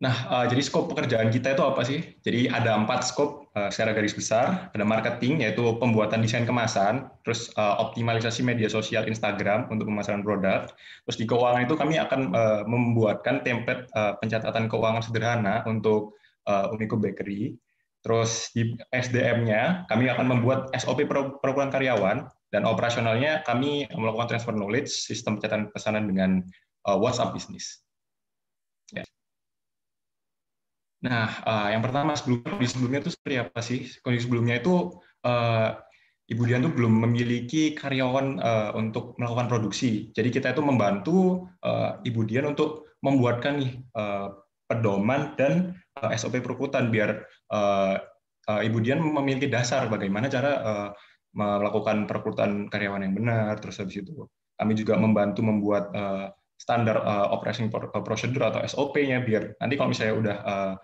Nah, uh, jadi skop pekerjaan kita itu apa sih? Jadi ada empat skop uh, secara garis besar. Ada marketing, yaitu pembuatan desain kemasan, terus uh, optimalisasi media sosial Instagram untuk pemasaran produk. Terus di keuangan itu kami akan membuatkan template pencatatan keuangan sederhana untuk uh, Bakery. Terus di SDM-nya, kami akan membuat SOP perkumpulan karyawan, dan operasionalnya kami melakukan transfer knowledge, sistem pencatatan pesanan dengan uh, WhatsApp Business. Nah, uh, yang pertama sebelum kondisi sebelumnya itu seperti apa sih? Kondisi sebelumnya itu uh, Ibu Dian tuh belum memiliki karyawan untuk melakukan produksi. Jadi kita itu membantu Ibu Dian untuk membuatkan nih pedoman dan SOP perekrutan biar uh, Ibu Dian memiliki dasar bagaimana cara uh, melakukan perekrutan karyawan yang benar. Terus habis itu kami juga membantu membuat uh, standar uh, operating procedure atau SOP-nya biar nanti kalau misalnya udah uh,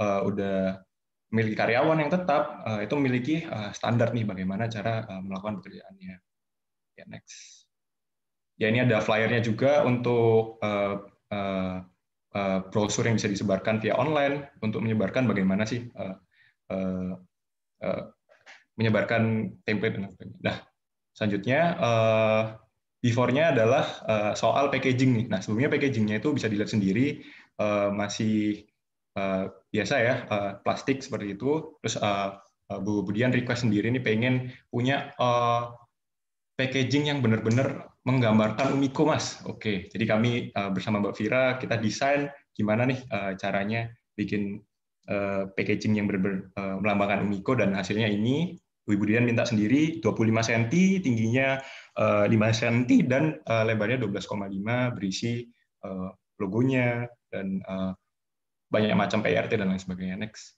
uh, udah memiliki karyawan yang tetap, uh, itu memiliki uh, standar nih bagaimana cara uh, melakukan pekerjaannya. Ya next. Ya ini ada flyernya juga untuk uh, uh, uh, brosur yang bisa disebarkan via online untuk menyebarkan bagaimana sih uh, uh, menyebarkan template dan sebagainya. Nah, selanjutnya before-nya adalah soal packaging nih. Nah, sebelumnya packagingnya itu bisa dilihat sendiri masih biasa ya plastik seperti itu terus Bu Budian request sendiri nih pengen punya packaging yang benar-benar menggambarkan Umiko mas oke jadi kami uh, bersama Mbak Vira kita desain gimana nih uh, caranya bikin uh, packaging yang uh, melambangkan Umiko dan hasilnya ini Bu Budian minta sendiri 25 cm tingginya uh, 5 cm dan lebarnya 12,5 berisi logonya dan banyak macam PRT dan lain sebagainya. Next.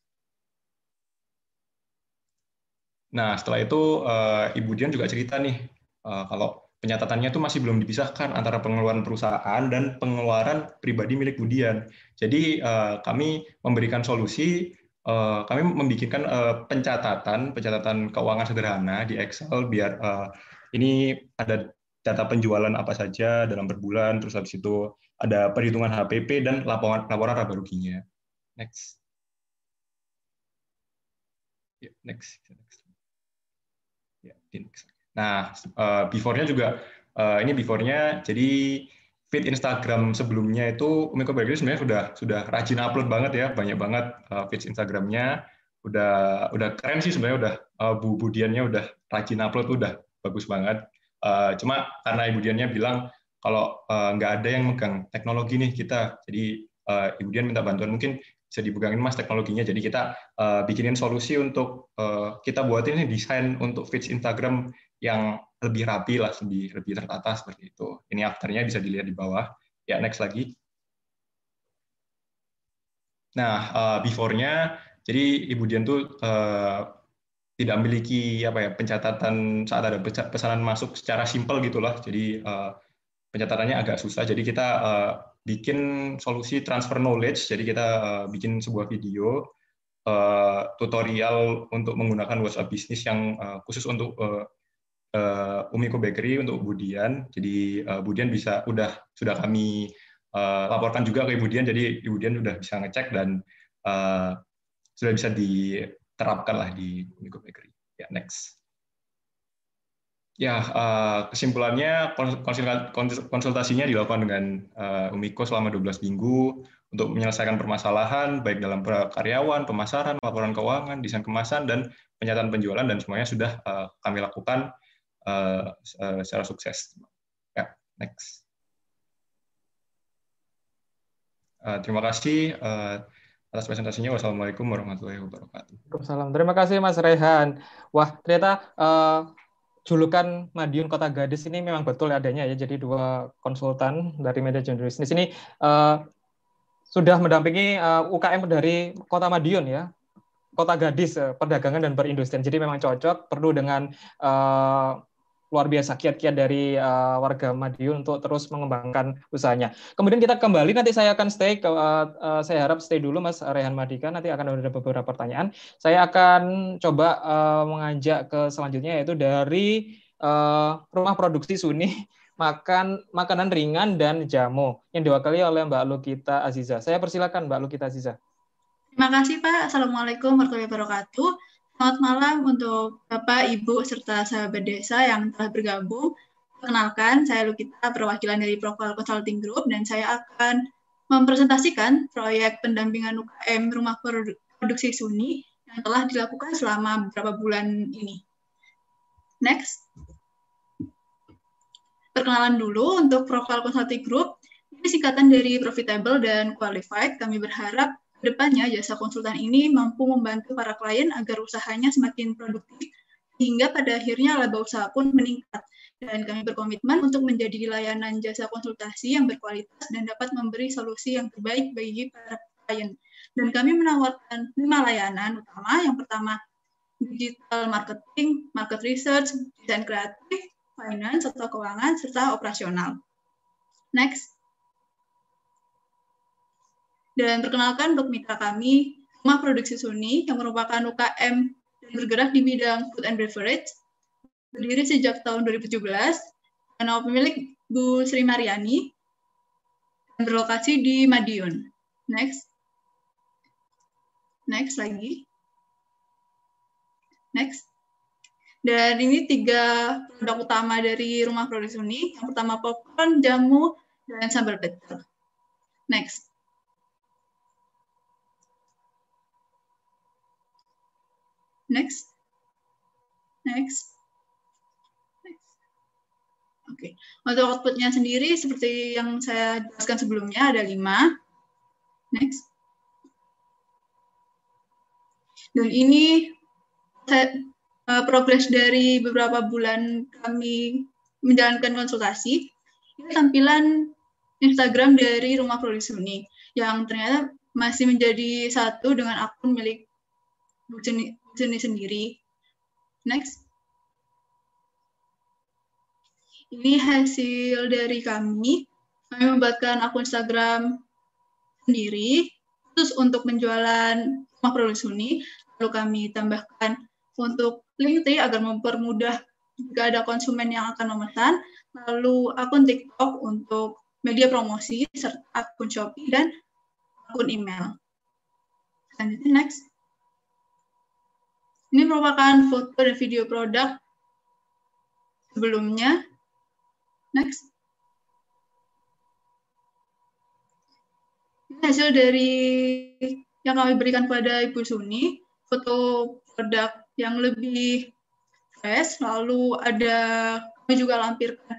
Nah, setelah itu Ibu Dian juga cerita nih, kalau penyatatannya itu masih belum dipisahkan antara pengeluaran perusahaan dan pengeluaran pribadi milik Budian. Jadi uh, kami memberikan solusi, uh, kami membuatkan uh, pencatatan, pencatatan keuangan sederhana di Excel biar ini ada data penjualan apa saja dalam berbulan, terus habis itu ada perhitungan HPP dan laporan laporan laba ruginya. Next. Yeah, next. next. Ya, yeah, next. Nah, uh, before-nya juga uh, ini before-nya jadi feed Instagram sebelumnya itu Umiko Bakery sebenarnya sudah sudah rajin upload banget ya, banyak banget uh, feed Instagramnya. Udah udah keren sih sebenarnya udah uh, Bu Budiannya udah rajin upload udah bagus banget. Cuma karena Ibu Diannya bilang kalau nggak ada yang megang teknologi nih kita, jadi uh, Ibu Dian minta bantuan mungkin bisa dipegangin mas teknologinya. Jadi kita bikinin solusi untuk kita buatin ini desain untuk feeds Instagram yang lebih rapi lah, lebih lebih tertata seperti itu. Ini afternya bisa dilihat di bawah. Ya next lagi. Nah uh, before-nya, jadi Ibu Dian tuh uh, tidak memiliki apa ya pencatatan saat ada pesanan masuk secara simpel gitulah. Jadi uh, pencatatannya agak susah. Jadi kita bikin solusi transfer knowledge. Jadi kita bikin sebuah video tutorial untuk menggunakan WhatsApp bisnis yang khusus untuk uh, Umiko Bakery untuk Budian. Jadi uh, Budian bisa udah sudah kami uh, laporkan juga ke Ibu Dian, jadi Ibu Dian sudah bisa ngecek dan uh, sudah bisa diterapkan lah di Unicode Bakery. Ya, next. Ya, kesimpulannya konsultasinya dilakukan dengan Umiko selama 12 minggu untuk menyelesaikan permasalahan baik dalam karyawan, pemasaran, laporan keuangan, desain kemasan, dan penyataan penjualan dan semuanya sudah kami lakukan uh, secara sukses. Ya, next. Uh, terima kasih uh, atas presentasinya. Wassalamualaikum warahmatullahi wabarakatuh.
Waalaikumsalam. Terima kasih Mas Rehan. Wah, ternyata uh, julukan Madiun Kota Gadis ini memang betul adanya ya. Jadi dua konsultan dari media Business ini uh, sudah mendampingi uh, UKM dari Kota Madiun ya. Kota Gadis, perdagangan dan perindustrian. Jadi memang cocok, perlu dengan uh, luar biasa kiat-kiat dari uh, warga Madiun untuk terus mengembangkan usahanya. Kemudian kita kembali nanti saya akan stay ke uh, uh, saya harap stay dulu Mas Rehan Madika nanti akan ada beberapa pertanyaan. Saya akan coba uh, mengajak ke selanjutnya yaitu dari uh, rumah produksi Suni (laughs) makan makanan ringan dan jamu yang diwakili oleh Mbak Lukita Aziza. Saya persilakan Mbak Lukita Aziza.
Terima kasih Pak. Assalamualaikum warahmatullahi wabarakatuh. Selamat malam untuk Bapak, Ibu, serta sahabat desa yang telah bergabung. Perkenalkan, saya Lukita, perwakilan dari Prokol Consulting Group, dan saya akan mempresentasikan proyek pendampingan UKM Rumah Produksi Suni yang telah dilakukan selama beberapa bulan ini. Next. Perkenalan dulu untuk Prokol Consulting Group. Ini singkatan dari Profitable dan Qualified. Kami berharap Ke depannya, jasa konsultan ini mampu membantu para klien agar usahanya semakin produktif, hingga pada akhirnya laba usaha pun meningkat. Dan kami berkomitmen untuk menjadi layanan jasa konsultasi yang berkualitas dan dapat memberi solusi yang terbaik bagi para klien. Dan kami menawarkan lima layanan utama. Yang pertama, digital marketing, market research, desain kreatif, finance atau keuangan, serta operasional. Next. Dan perkenalkan untuk mitra kami, Rumah Produksi Suni, yang merupakan UKM dan bergerak di bidang food and beverage, berdiri sejak tahun 2017, nama pemilik Bu Sri Mariani, dan berlokasi di Madiun. Next. Next lagi. Next. Dan ini tiga produk utama dari rumah produksi Suni. Yang pertama popcorn, jamu, dan sambal pecel. Next. Next. Next. Next. Oke. Okay. Untuk outputnya sendiri, seperti yang saya jelaskan sebelumnya, ada lima. Next. Dan ini saya, uh, progres dari beberapa bulan kami menjalankan konsultasi. Ini tampilan Instagram dari Rumah Produksi Uni yang ternyata masih menjadi satu dengan akun milik Bu sini sendiri. Next. Ini hasil dari kami. Kami membuatkan akun Instagram sendiri, khusus untuk penjualan rumah produksi Suni. Lalu kami tambahkan untuk LinkedIn agar mempermudah jika ada konsumen yang akan memesan. Lalu akun TikTok untuk media promosi, serta akun Shopee dan akun email. Selanjutnya, next. Ini merupakan foto dan video produk sebelumnya. Next. Ini hasil dari yang kami berikan pada Ibu Suni, foto produk yang lebih fresh, lalu ada kami juga lampirkan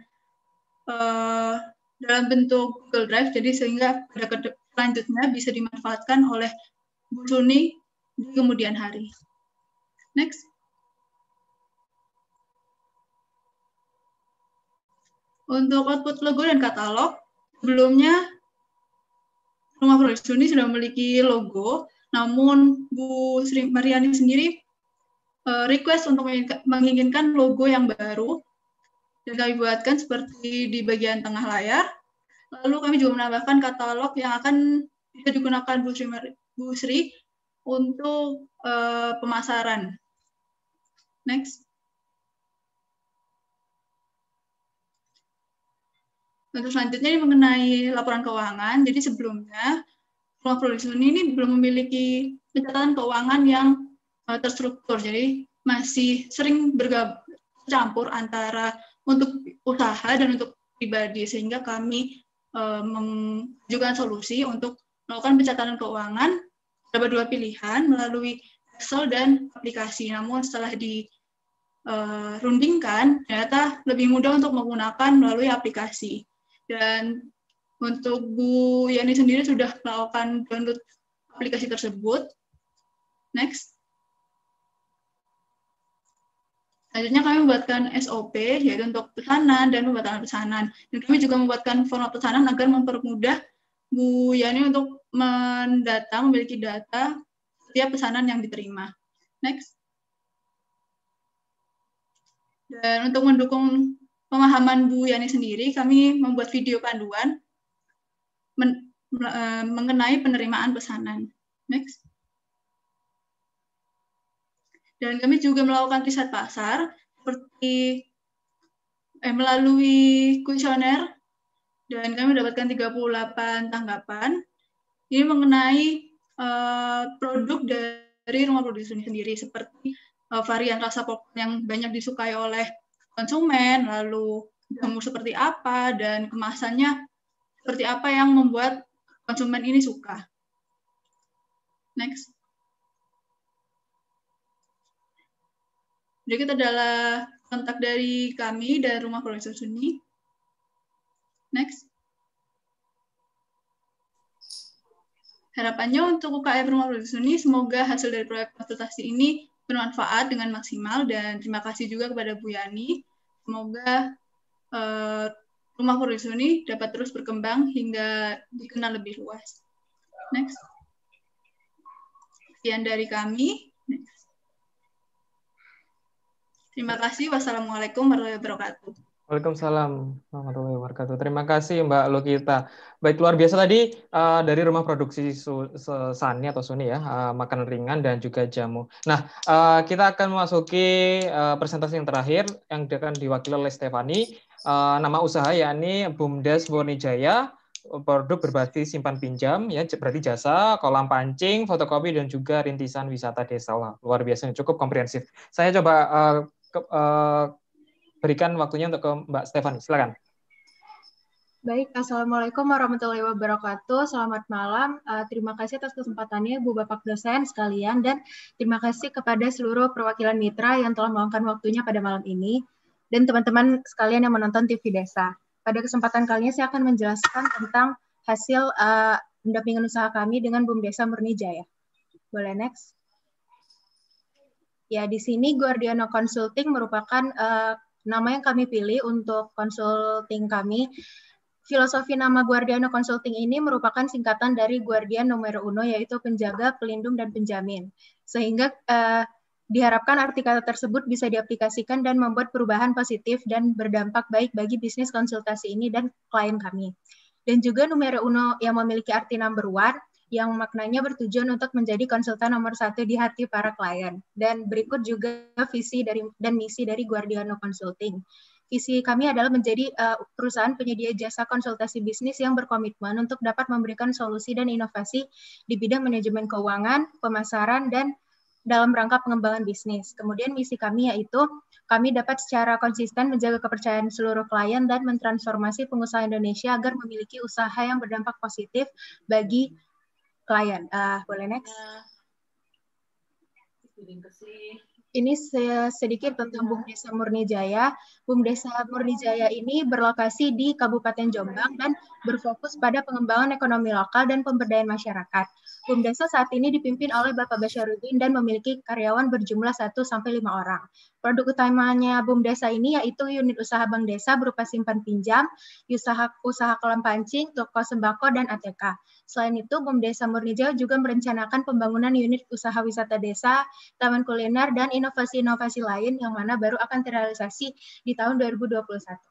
uh, dalam bentuk Google Drive, jadi sehingga pada selanjutnya bisa dimanfaatkan oleh Bu Suni di kemudian hari. Next. Untuk output logo dan katalog, sebelumnya Rumah Produksi ini sudah memiliki logo, namun Bu Sri Mariani sendiri uh, request untuk menginginkan logo yang baru, dan kami buatkan seperti di bagian tengah layar. Lalu kami juga menambahkan katalog yang akan bisa digunakan Bu Sri, untuk uh, pemasaran. Next. Untuk selanjutnya ini mengenai laporan keuangan. Jadi sebelumnya rumah produksi ini belum memiliki pencatatan keuangan yang uh, terstruktur. Jadi masih sering bercampur antara untuk usaha dan untuk pribadi sehingga kami uh, mengajukan solusi untuk melakukan pencatatan keuangan dapat dua pilihan melalui Excel dan aplikasi. Namun setelah di uh, rundingkan ternyata lebih mudah untuk menggunakan melalui aplikasi. Dan untuk Bu Yani sendiri sudah melakukan download aplikasi tersebut. Next. Selanjutnya kami membuatkan SOP, yaitu untuk pesanan dan pembatalan pesanan. Dan kami juga membuatkan format pesanan agar mempermudah Bu Yani untuk mendata, memiliki data setiap pesanan yang diterima. Next. Dan untuk mendukung pemahaman Bu Yani sendiri, kami membuat video panduan uh, mengenai penerimaan pesanan. Next. Dan kami juga melakukan riset pasar seperti eh, melalui kuesioner dan kami mendapatkan 38 tanggapan. Ini mengenai uh, produk dari rumah produksi sendiri seperti uh, varian rasa pop yang banyak disukai oleh konsumen, lalu jamur seperti apa, dan kemasannya seperti apa yang membuat konsumen ini suka. Next. Berikut adalah kontak dari kami dari Rumah Produksi Suni. Next. Harapannya untuk UKM Rumah Produksi Suni, semoga hasil dari proyek konsultasi ini bermanfaat dengan maksimal dan terima kasih juga kepada Bu Yani. Semoga uh, rumah produksi ini dapat terus berkembang hingga dikenal lebih luas. Next. Sekian dari kami. Next. Terima kasih. Wassalamualaikum warahmatullahi wabarakatuh.
Waalaikumsalam warahmatullahi wabarakatuh. Terima kasih Mbak Lukita. Baik luar biasa tadi uh, dari rumah produksi su Sani atau Suni ya, uh, makanan ringan dan juga jamu. Nah, uh, kita akan memasuki uh, presentasi yang terakhir yang akan diwakili oleh Stefani. Uh, nama usaha yakni Bumdes Jaya, produk berbasis simpan pinjam ya berarti jasa kolam pancing fotokopi dan juga rintisan wisata desa Wah, luar biasa cukup komprehensif saya coba uh, ke, uh, berikan waktunya untuk ke Mbak Stefani. Silakan.
Baik, Assalamualaikum warahmatullahi wabarakatuh. Selamat malam. Uh, terima kasih atas kesempatannya, Bu Bapak dosen sekalian, dan terima kasih kepada seluruh perwakilan mitra yang telah meluangkan waktunya pada malam ini, dan teman-teman sekalian yang menonton TV Desa. Pada kesempatan kali ini saya akan menjelaskan tentang hasil uh, pendampingan usaha kami dengan BUM Desa Murni Jaya. Boleh next? Ya, di sini Guardiano Consulting merupakan uh, nama yang kami pilih untuk konsulting kami. Filosofi nama Guardiano Consulting ini merupakan singkatan dari Guardian Nomor Uno, yaitu penjaga, pelindung, dan penjamin. Sehingga uh, diharapkan arti kata tersebut bisa diaplikasikan dan membuat perubahan positif dan berdampak baik bagi bisnis konsultasi ini dan klien kami. Dan juga Numero Uno yang memiliki arti number one, yang maknanya bertujuan untuk menjadi konsultan nomor satu di hati para klien. Dan berikut juga visi dari dan misi dari Guardiano Consulting. Visi kami adalah menjadi uh, perusahaan penyedia jasa konsultasi bisnis yang berkomitmen untuk dapat memberikan solusi dan inovasi di bidang manajemen keuangan, pemasaran, dan dalam rangka pengembangan bisnis. Kemudian misi kami yaitu kami dapat secara konsisten menjaga kepercayaan seluruh klien dan mentransformasi pengusaha Indonesia agar memiliki usaha yang berdampak positif bagi klien. Uh, boleh next? Ini sedikit tentang Bum Desa Murni Jaya. Bum Desa Murni Jaya ini berlokasi di Kabupaten Jombang dan berfokus pada pengembangan ekonomi lokal dan pemberdayaan masyarakat. Bum Desa saat ini dipimpin oleh Bapak Basyaruddin dan memiliki karyawan berjumlah 1 sampai 5 orang. Produk utamanya Bum Desa ini yaitu unit usaha Bank Desa berupa simpan pinjam, usaha usaha kolam pancing, toko sembako dan ATK. Selain itu, Bum Desa Murnijaya juga merencanakan pembangunan unit usaha wisata desa, taman kuliner dan inovasi-inovasi lain yang mana baru akan terrealisasi di tahun 2021.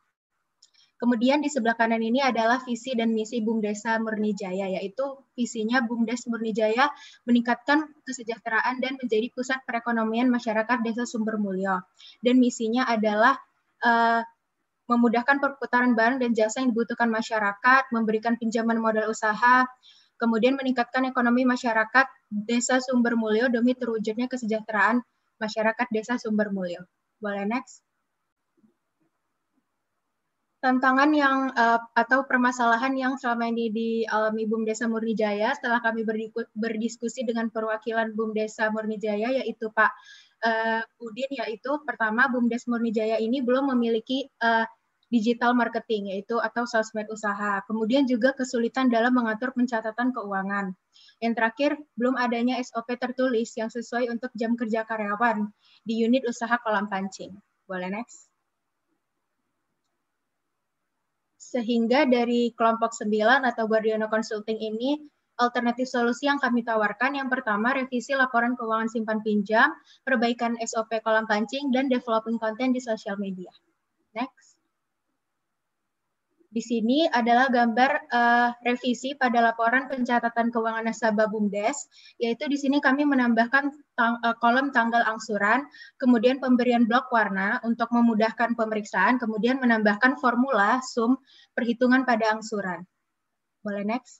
Kemudian di sebelah kanan ini adalah visi dan misi Bum Desa Murnijaya, yaitu visinya Bumdes Murnijaya meningkatkan kesejahteraan dan menjadi pusat perekonomian masyarakat Desa Sumber Mulyo. Dan misinya adalah uh, memudahkan perputaran barang dan jasa yang dibutuhkan masyarakat, memberikan pinjaman modal usaha, kemudian meningkatkan ekonomi masyarakat Desa Sumber Mulyo demi terwujudnya kesejahteraan masyarakat Desa Sumber Mulyo. Boleh next? Tantangan yang uh, atau permasalahan yang selama ini dialami Desa Murni Jaya setelah kami berdiskusi dengan perwakilan Desa Murni Jaya yaitu Pak uh, Udin yaitu pertama Murni Jaya ini belum memiliki uh, digital marketing yaitu atau sosmed usaha. Kemudian juga kesulitan dalam mengatur pencatatan keuangan. Yang terakhir, belum adanya SOP tertulis yang sesuai untuk jam kerja karyawan di unit usaha kolam pancing. Boleh next? Sehingga dari kelompok 9 atau Guardiano Consulting ini, alternatif solusi yang kami tawarkan yang pertama revisi laporan keuangan simpan pinjam, perbaikan SOP kolam pancing, dan developing konten di sosial media. Next. Di sini adalah gambar uh, revisi pada laporan pencatatan keuangan nasabah BUMDes, yaitu di sini kami menambahkan tang uh, kolom tanggal angsuran, kemudian pemberian blok warna untuk memudahkan pemeriksaan, kemudian menambahkan formula sum perhitungan pada angsuran. Boleh next?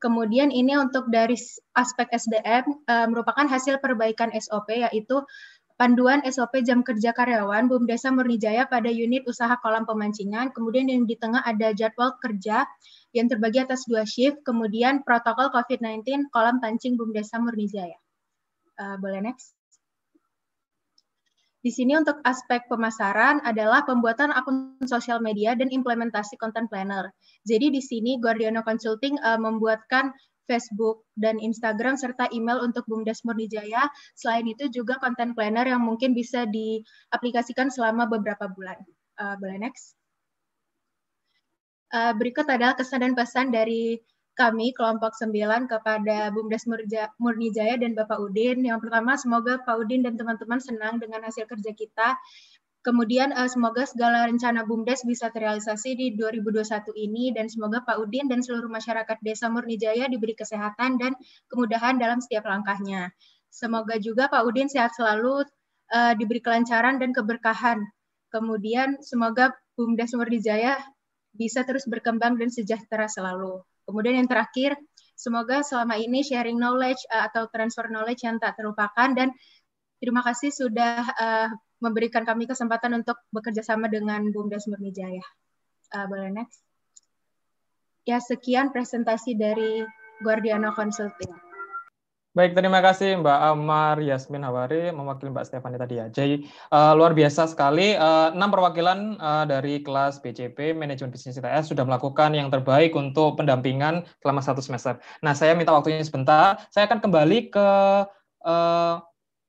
Kemudian ini untuk dari aspek SDM uh, merupakan hasil perbaikan SOP yaitu panduan SOP jam kerja karyawan Desa Murnijaya pada unit usaha kolam pemancingan, kemudian yang di tengah ada jadwal kerja yang terbagi atas dua shift, kemudian protokol COVID-19 kolam pancing Desa Murnijaya. Uh, boleh next? Di sini untuk aspek pemasaran adalah pembuatan akun sosial media dan implementasi content planner. Jadi di sini Guardiano Consulting uh, membuatkan Facebook, dan Instagram, serta email untuk BUMDes Murnijaya. Selain itu juga content planner yang mungkin bisa diaplikasikan selama beberapa bulan. Uh, boleh next? Uh, berikut adalah kesan dan pesan dari kami kelompok 9 kepada BUMDes Murnijaya dan Bapak Udin. Yang pertama, semoga Pak Udin dan teman-teman senang dengan hasil kerja kita Kemudian uh, semoga segala rencana BUMDes bisa terrealisasi di 2021 ini dan semoga Pak Udin dan seluruh masyarakat Desa Murnijaya diberi kesehatan dan kemudahan dalam setiap langkahnya. Semoga juga Pak Udin sehat selalu, uh, diberi kelancaran dan keberkahan. Kemudian semoga BUMDes Murnijaya bisa terus berkembang dan sejahtera selalu. Kemudian yang terakhir, semoga selama ini sharing knowledge uh, atau transfer knowledge yang tak terlupakan dan terima kasih sudah uh, memberikan kami kesempatan untuk bekerja sama dengan Bumdes Murnijaya. Uh, boleh next? Ya, sekian presentasi dari Guardiano Consulting.
Baik, terima kasih Mbak Amar Yasmin Hawari mewakili Mbak Stefani tadi ya. Jadi uh, luar biasa sekali uh, enam perwakilan uh, dari kelas BCP Manajemen Bisnis ITS sudah melakukan yang terbaik untuk pendampingan selama satu semester. Nah, saya minta waktunya sebentar. Saya akan kembali ke uh,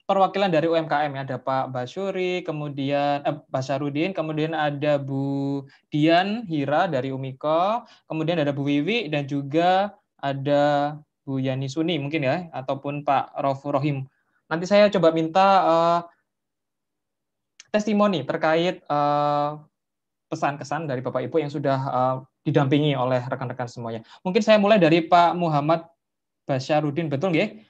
perwakilan dari UMKM ya ada Pak Basyuri, kemudian eh, Basarudin, kemudian ada Bu Dian Hira dari Umiko, kemudian ada Bu Wiwi dan juga ada Bu Yani Suni mungkin ya ataupun Pak Rofu Rohim. Nanti saya coba minta uh, testimoni terkait uh, pesan-kesan dari Bapak Ibu yang sudah uh, didampingi oleh rekan-rekan semuanya. Mungkin saya mulai dari Pak Muhammad Basyarudin, betul nggih?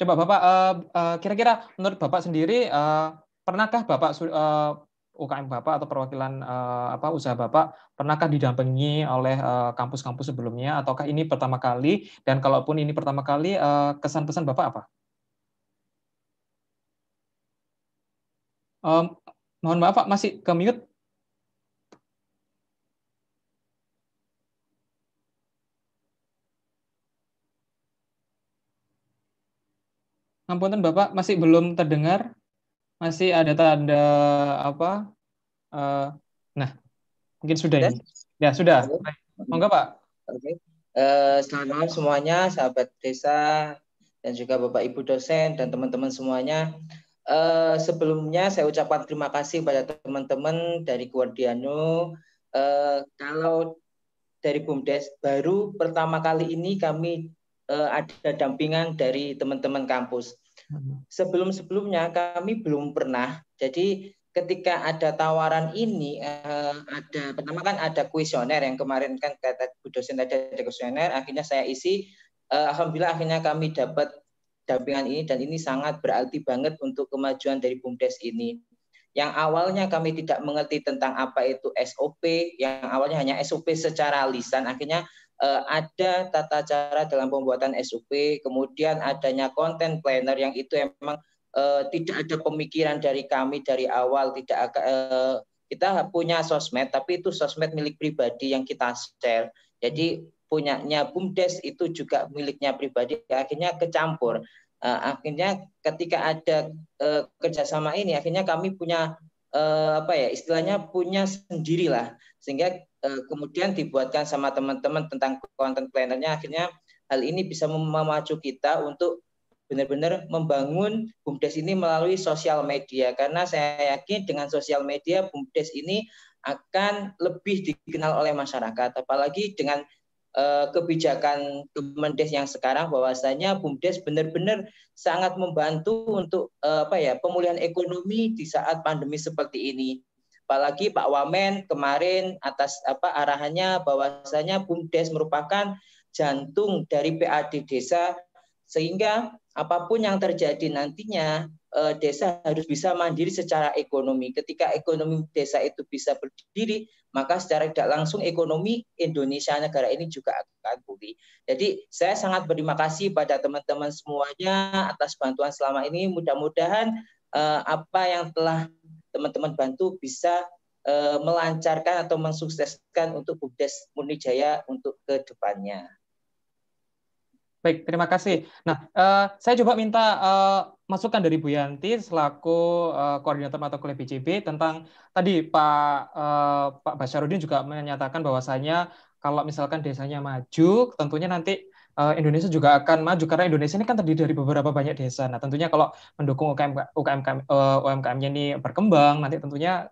Coba Bapak, uh, uh, kira-kira menurut Bapak sendiri, uh, pernahkah Bapak UKM Bapak atau perwakilan apa usaha Bapak pernahkah didampingi oleh kampus-kampus sebelumnya ataukah ini pertama kali dan kalaupun ini pertama kali kesan pesan Bapak apa? Um, mohon maaf Pak masih ke mute. Ampun Bapak masih belum terdengar. Masih ada tanda apa? Uh, nah, mungkin sudah ini. Ya, sudah. Monggo Pak.
Oke. Uh, selamat malam semuanya, sahabat desa dan juga Bapak Ibu dosen dan teman-teman semuanya. Uh, sebelumnya saya ucapkan terima kasih pada teman-teman dari Guardiano. Uh, kalau dari BUMDes baru pertama kali ini kami uh, ada dampingan dari teman-teman kampus. Hmm. Sebelum-sebelumnya kami belum pernah. Jadi ketika ada tawaran ini uh, ada pertama kan ada kuesioner yang kemarin kan kata Bu dosen tadi ada kuesioner akhirnya saya isi uh, alhamdulillah akhirnya kami dapat dampingan ini dan ini sangat berarti banget untuk kemajuan dari BUMDes ini. yang awalnya kami tidak mengerti tentang apa itu SOP, yang awalnya hanya SOP secara lisan, akhirnya ada tata cara dalam pembuatan SOP, kemudian adanya content planner yang itu emang uh, tidak ada pemikiran dari kami dari awal, tidak uh, kita punya sosmed, tapi itu sosmed milik pribadi yang kita share. Jadi punyanya BUMDes itu juga miliknya pribadi, akhirnya kecampur uh, akhirnya ketika ada uh, kerjasama ini akhirnya kami punya uh, apa ya istilahnya punya sendirilah sehingga uh, kemudian dibuatkan sama teman-teman tentang content plannernya akhirnya hal ini bisa memacu kita untuk benar-benar membangun BUMDes ini melalui sosial media karena saya yakin dengan sosial media BUMDes ini akan lebih dikenal oleh masyarakat apalagi dengan Eh, kebijakan Kemendes yang sekarang bahwasanya BUMDes benar-benar sangat membantu untuk uh, apa ya pemulihan ekonomi di saat pandemi seperti ini. Apalagi Pak Wamen kemarin atas apa arahannya bahwasanya BUMDes merupakan jantung dari PAD desa sehingga apa pun yang terjadi nantinya uh, desa harus bisa mandiri secara ekonomi. Ketika ekonomi desa itu bisa berdiri, maka secara tidak langsung ekonomi Indonesia negara ini juga akan pulih. Jadi saya sangat berterima kasih pada teman-teman semuanya atas bantuan selama ini. Mudah-mudahan uh, apa yang telah teman-teman bantu bisa uh, melancarkan atau mensukseskan untuk Bumdes Murnijaya untuk ke depannya.
Baik, terima kasih. Nah, uh, saya coba minta uh, masukan dari Bu Yanti selaku uh, koordinator mata kuliah BCB tentang tadi Pak uh, Pak Basyarudin juga menyatakan bahwasanya kalau misalkan desanya maju, tentunya nanti uh, Indonesia juga akan maju karena Indonesia ini kan terdiri dari beberapa banyak desa. Nah, tentunya kalau mendukung UKM UKM uh, UMKM-nya ini berkembang, nanti tentunya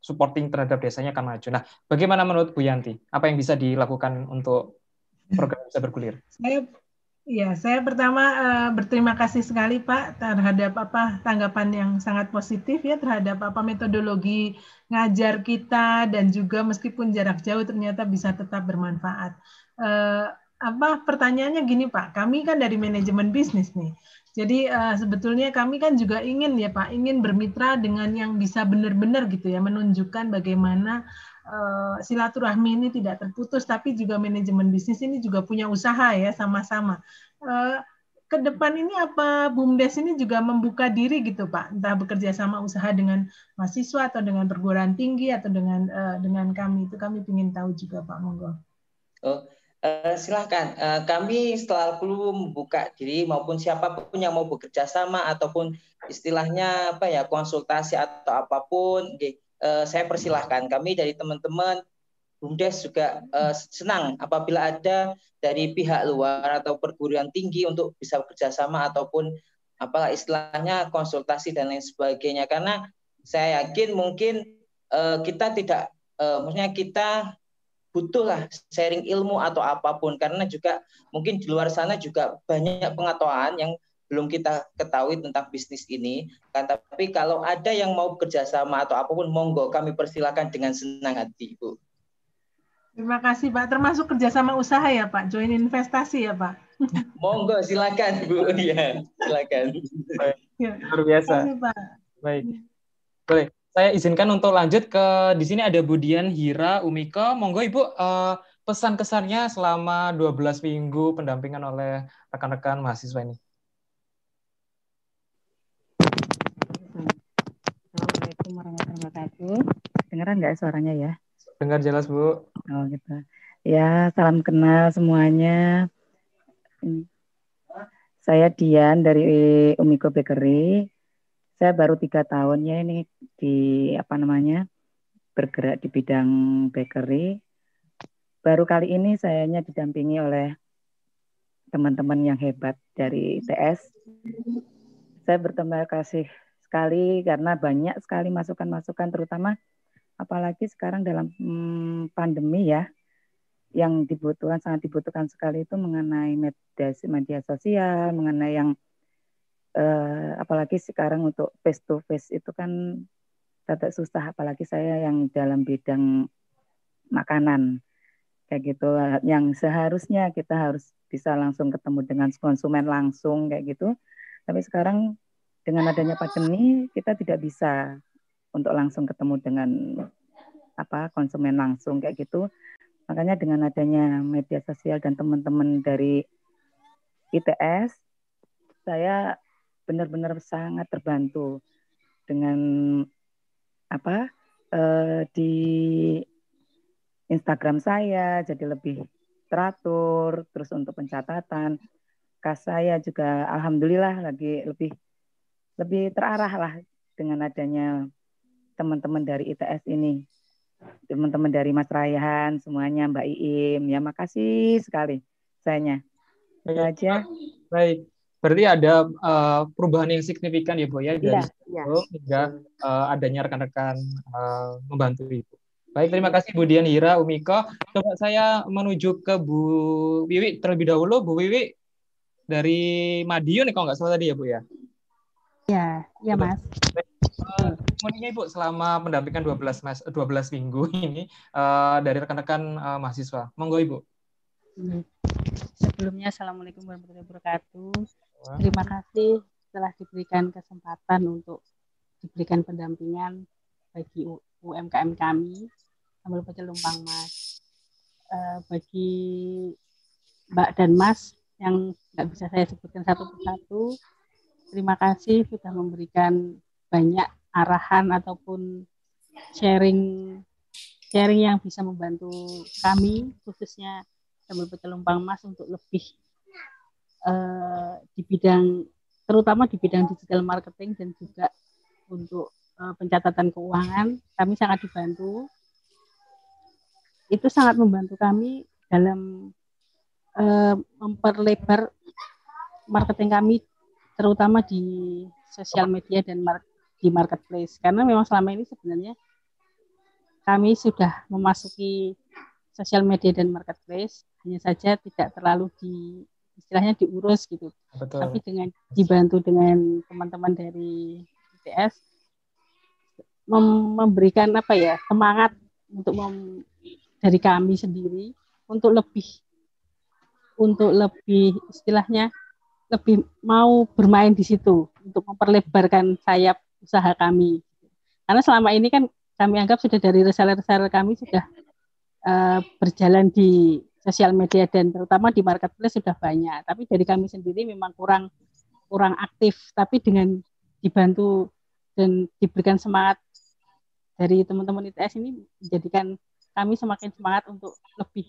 supporting terhadap desanya akan maju. Nah, bagaimana menurut Bu Yanti? Apa yang bisa dilakukan untuk program bisa bergulir?
Saya Ya, saya pertama uh, berterima kasih sekali Pak terhadap apa tanggapan yang sangat positif ya terhadap apa metodologi ngajar kita dan juga meskipun jarak jauh ternyata bisa tetap bermanfaat. Uh, apa pertanyaannya gini Pak, kami kan dari manajemen bisnis nih. Jadi uh, sebetulnya kami kan juga ingin ya Pak, ingin bermitra dengan yang bisa benar-benar gitu ya menunjukkan bagaimana uh, silaturahmi ini tidak terputus, tapi juga manajemen bisnis ini juga punya usaha ya sama-sama. Uh, ke depan ini apa BUMDes ini juga membuka diri gitu Pak, entah bekerja sama usaha dengan mahasiswa atau dengan perguruan tinggi atau dengan uh, dengan kami itu kami ingin tahu juga Pak Monggo.
Oh, uh, silahkan. Uh, kami setelah perlu membuka diri maupun siapa pun yang mau bekerja sama ataupun istilahnya apa ya konsultasi atau apa pun, okay uh, saya persilahkan kami dari teman-teman BUMDes juga uh, senang apabila ada dari pihak luar atau perguruan tinggi untuk bisa bekerja sama ataupun apalah istilahnya konsultasi dan lain sebagainya karena saya yakin mungkin uh, kita tidak uh, maksudnya kita butuhlah sharing ilmu atau apa pun karena juga mungkin di luar sana juga banyak pengetahuan yang belum kita ketahui tentang bisnis ini. Kan tapi kalau ada yang mau kerjasama atau apa pun, monggo kami persilakan dengan senang hati, Bu.
Terima kasih Pak. Termasuk kerjasama usaha ya Pak, join investasi ya Pak. (laughs)
Monggo silakan Bu. Ya, silakan.
Baik. Ya. Luar biasa. Kasih, Pak. Baik. Boleh. Saya izinkan untuk lanjut ke di sini ada Budian Hira Umiko. Monggo Ibu uh, pesan kesannya selama 12 minggu pendampingan oleh rekan-rekan mahasiswa ini.
Assalamualaikum warahmatullahi wabarakatuh. Dengeran nggak suaranya ya?
Dengar jelas, Bu.
Oh, gitu. Ya, salam kenal semuanya. Saya Dian dari Umiko Bakery. Saya baru tiga tahun ya ini di apa namanya bergerak di bidang bakery. Baru kali ini sayanya didampingi oleh teman-teman yang hebat dari ITS. Saya berterima kasih sekali karena banyak sekali masukan-masukan terutama apalagi sekarang dalam hmm, pandemi ya yang dibutuhkan sangat dibutuhkan sekali itu mengenai media media sosial mengenai yang eh, apalagi sekarang untuk face to face itu kan tidak susah apalagi saya yang dalam bidang makanan kayak gitu yang seharusnya kita harus bisa langsung ketemu dengan konsumen langsung kayak gitu tapi sekarang dengan adanya pandemi kita tidak bisa untuk langsung ketemu dengan apa konsumen langsung kayak gitu. Makanya dengan adanya media sosial dan teman-teman dari ITS, saya benar-benar sangat terbantu dengan apa eh, di Instagram saya jadi lebih teratur, terus untuk pencatatan kas saya juga alhamdulillah lagi lebih lebih terarah lah dengan adanya teman-teman dari ITS ini. Teman-teman dari Mas Rayhan semuanya Mbak Iim. Ya makasih sekali sayanya itu aja
baik berarti ada uh, perubahan yang signifikan ya Bu ya dari
Iya, iya.
sebelum hingga uh, adanya rekan-rekan uh, membantu Ibu baik terima kasih Bu Dian Hira Umiko coba saya menuju ke Bu Wiwi terlebih dahulu Bu Wiwi dari Madiun kalau nggak salah tadi ya Bu ya
Ya, ya Mas.
Eh, testimoninya Ibu selama pendampingan 12 mas 12 minggu (laughs) ini eh, dari rekan-rekan eh, mahasiswa. Monggo Ibu.
Hmm. Sebelumnya Assalamualaikum warahmatullahi wabarakatuh. Terima kasih telah diberikan kesempatan untuk diberikan pendampingan bagi UMKM kami sambil pecelumpang Mas. Eh, bagi Mbak dan Mas yang nggak bisa saya sebutkan satu persatu, terima kasih sudah memberikan banyak arahan ataupun sharing sharing yang bisa membantu kami khususnya sambil pecelumpang mas untuk lebih eh, di bidang terutama di bidang digital marketing dan juga untuk eh, pencatatan keuangan kami sangat dibantu. Itu sangat membantu kami dalam eh, memperlebar marketing kami terutama di sosial media dan mar- di marketplace. Karena memang selama ini sebenarnya kami sudah memasuki sosial media dan marketplace. Hanya saja tidak terlalu di istilahnya diurus gitu
Betul.
tapi dengan dibantu dengan teman-teman dari ITS mem- memberikan apa ya semangat untuk mem- dari kami sendiri untuk lebih untuk lebih istilahnya lebih mau bermain di situ untuk memperlebarkan sayap usaha kami. Karena selama ini kan kami anggap sudah dari reseller-reseller kami sudah eh, berjalan di sosial media dan terutama di marketplace sudah banyak. Tapi dari kami sendiri memang kurang kurang aktif. Tapi dengan dibantu dan diberikan semangat dari teman-teman ITS ini menjadikan kami semakin semangat untuk lebih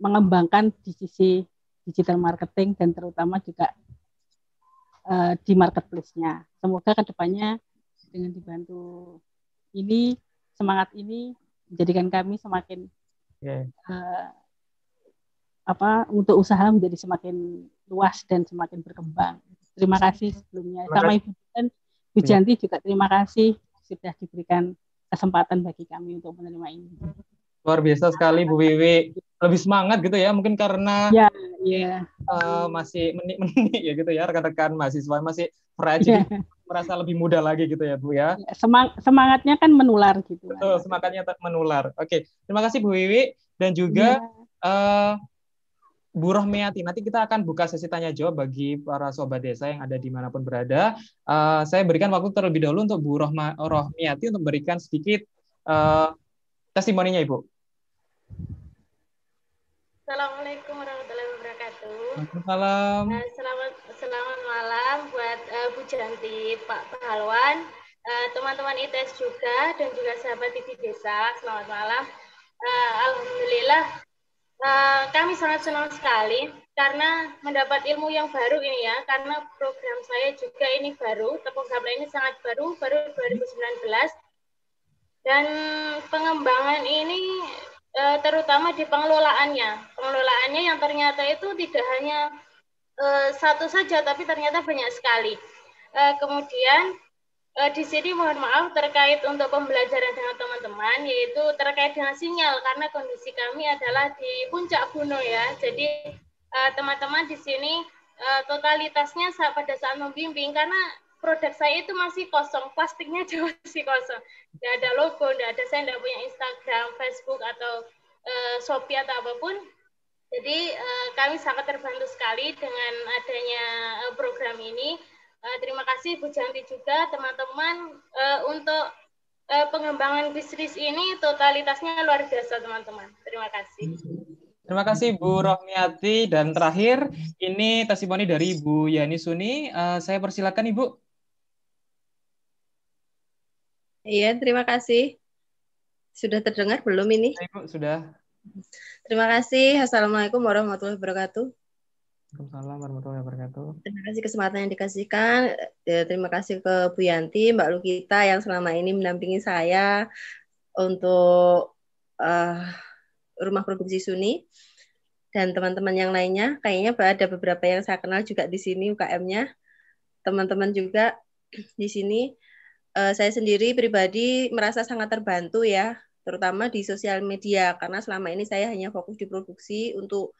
mengembangkan di sisi digital marketing dan terutama juga uh, di marketplace-nya. Semoga ke depannya dengan dibantu ini semangat ini menjadikan kami semakin Uh, apa untuk usaha menjadi semakin luas dan semakin berkembang. Terima kasih sebelumnya.
Terima
Sama. Ibu dan Bu
Iya.
Janti juga terima kasih sudah diberikan kesempatan bagi kami untuk menerima ini.
Luar biasa sekali Bu Wiwi. Lebih semangat gitu ya, mungkin karena
Ya, ya.
eh, masih menik-menik (laughs) ya gitu ya, rekan-rekan mahasiswa masih fresh, jadi merasa lebih muda lagi gitu ya Bu ya.
Semang- semangatnya kan menular gitu.
Betul, semangatnya tetap menular. Oke, terima kasih Bu Wiwi dan juga eh, Bu Rohmiati. Nanti kita akan buka sesi tanya jawab bagi para sobat desa yang ada di mana pun berada. Eh, saya berikan waktu terlebih dahulu untuk Bu Rohma, Rohmiati untuk memberikan sedikit eh, testimoninya Ibu.
Assalamualaikum warahmatullahi wabarakatuh.
Waalaikumsalam.
Eh, selamat selamat malam buat eh, Bu Janti, Pak Pahalwan, eh, teman-teman ITS juga dan juga sahabat TV Desa. Selamat malam. Eh, Alhamdulillah eh, kami sangat senang sekali karena mendapat ilmu yang baru ini ya. Karena program saya juga ini baru, program ini sangat baru, baru 2019 dan pengembangan ini terutama di pengelolaannya. Pengelolaannya yang ternyata itu tidak hanya eh, satu saja, tapi ternyata banyak sekali. Eh, kemudian eh, di sini mohon maaf terkait untuk pembelajaran dengan teman-teman, yaitu terkait dengan sinyal karena kondisi kami adalah di puncak gunung ya. Jadi teman-teman di sini totalitasnya saat pada saat membimbing karena produk saya itu masih kosong, plastiknya (laughs) juga masih kosong. Tidak ada logo, tidak ada saya tidak punya Instagram, Facebook atau eh, Shopee atau apa pun. Jadi eh, kami sangat terbantu sekali dengan adanya eh, program ini. Uh, terima kasih Bu Janti juga teman-teman uh, untuk uh, pengembangan bisnis ini totalitasnya luar biasa teman-teman. Terima kasih.
Terima kasih Bu Rohmiati dan terakhir ini testimoni dari Bu Yani Suni. Uh, saya persilakan Ibu.
Iya, terima kasih. Sudah terdengar belum ini?
Ibu, sudah.
Terima kasih. Assalamualaikum warahmatullahi wabarakatuh.
Waalaikumsalam warahmatullahi wabarakatuh.
Terima kasih kesempatan yang dikasihkan. Ya, terima kasih ke Bu Yanti, Mbak Lukita yang selama ini mendampingi saya untuk uh, rumah produksi Suni dan teman-teman yang lainnya. Kayaknya ada beberapa yang saya kenal juga di sini UKM-nya. Teman-teman juga di sini. Uh, saya sendiri pribadi merasa sangat terbantu ya, terutama di sosial media karena selama ini saya hanya fokus di produksi untuk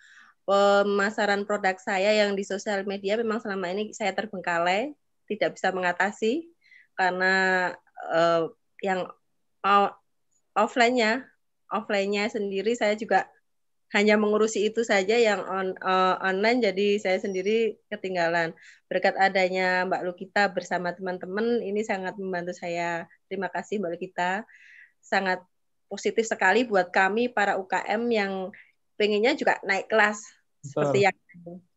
pemasaran produk saya yang di sosial media memang selama ini saya terbengkalai, tidak bisa mengatasi karena uh, yang offline-nya, offline-nya sendiri saya juga hanya mengurusi itu saja yang on, uh, online jadi saya sendiri ketinggalan. Berkat adanya Mbak Lukita bersama teman-teman ini sangat membantu saya. Terima kasih Mbak Lukita. Sangat positif sekali buat kami para UKM yang pengennya juga naik kelas Betul. seperti yang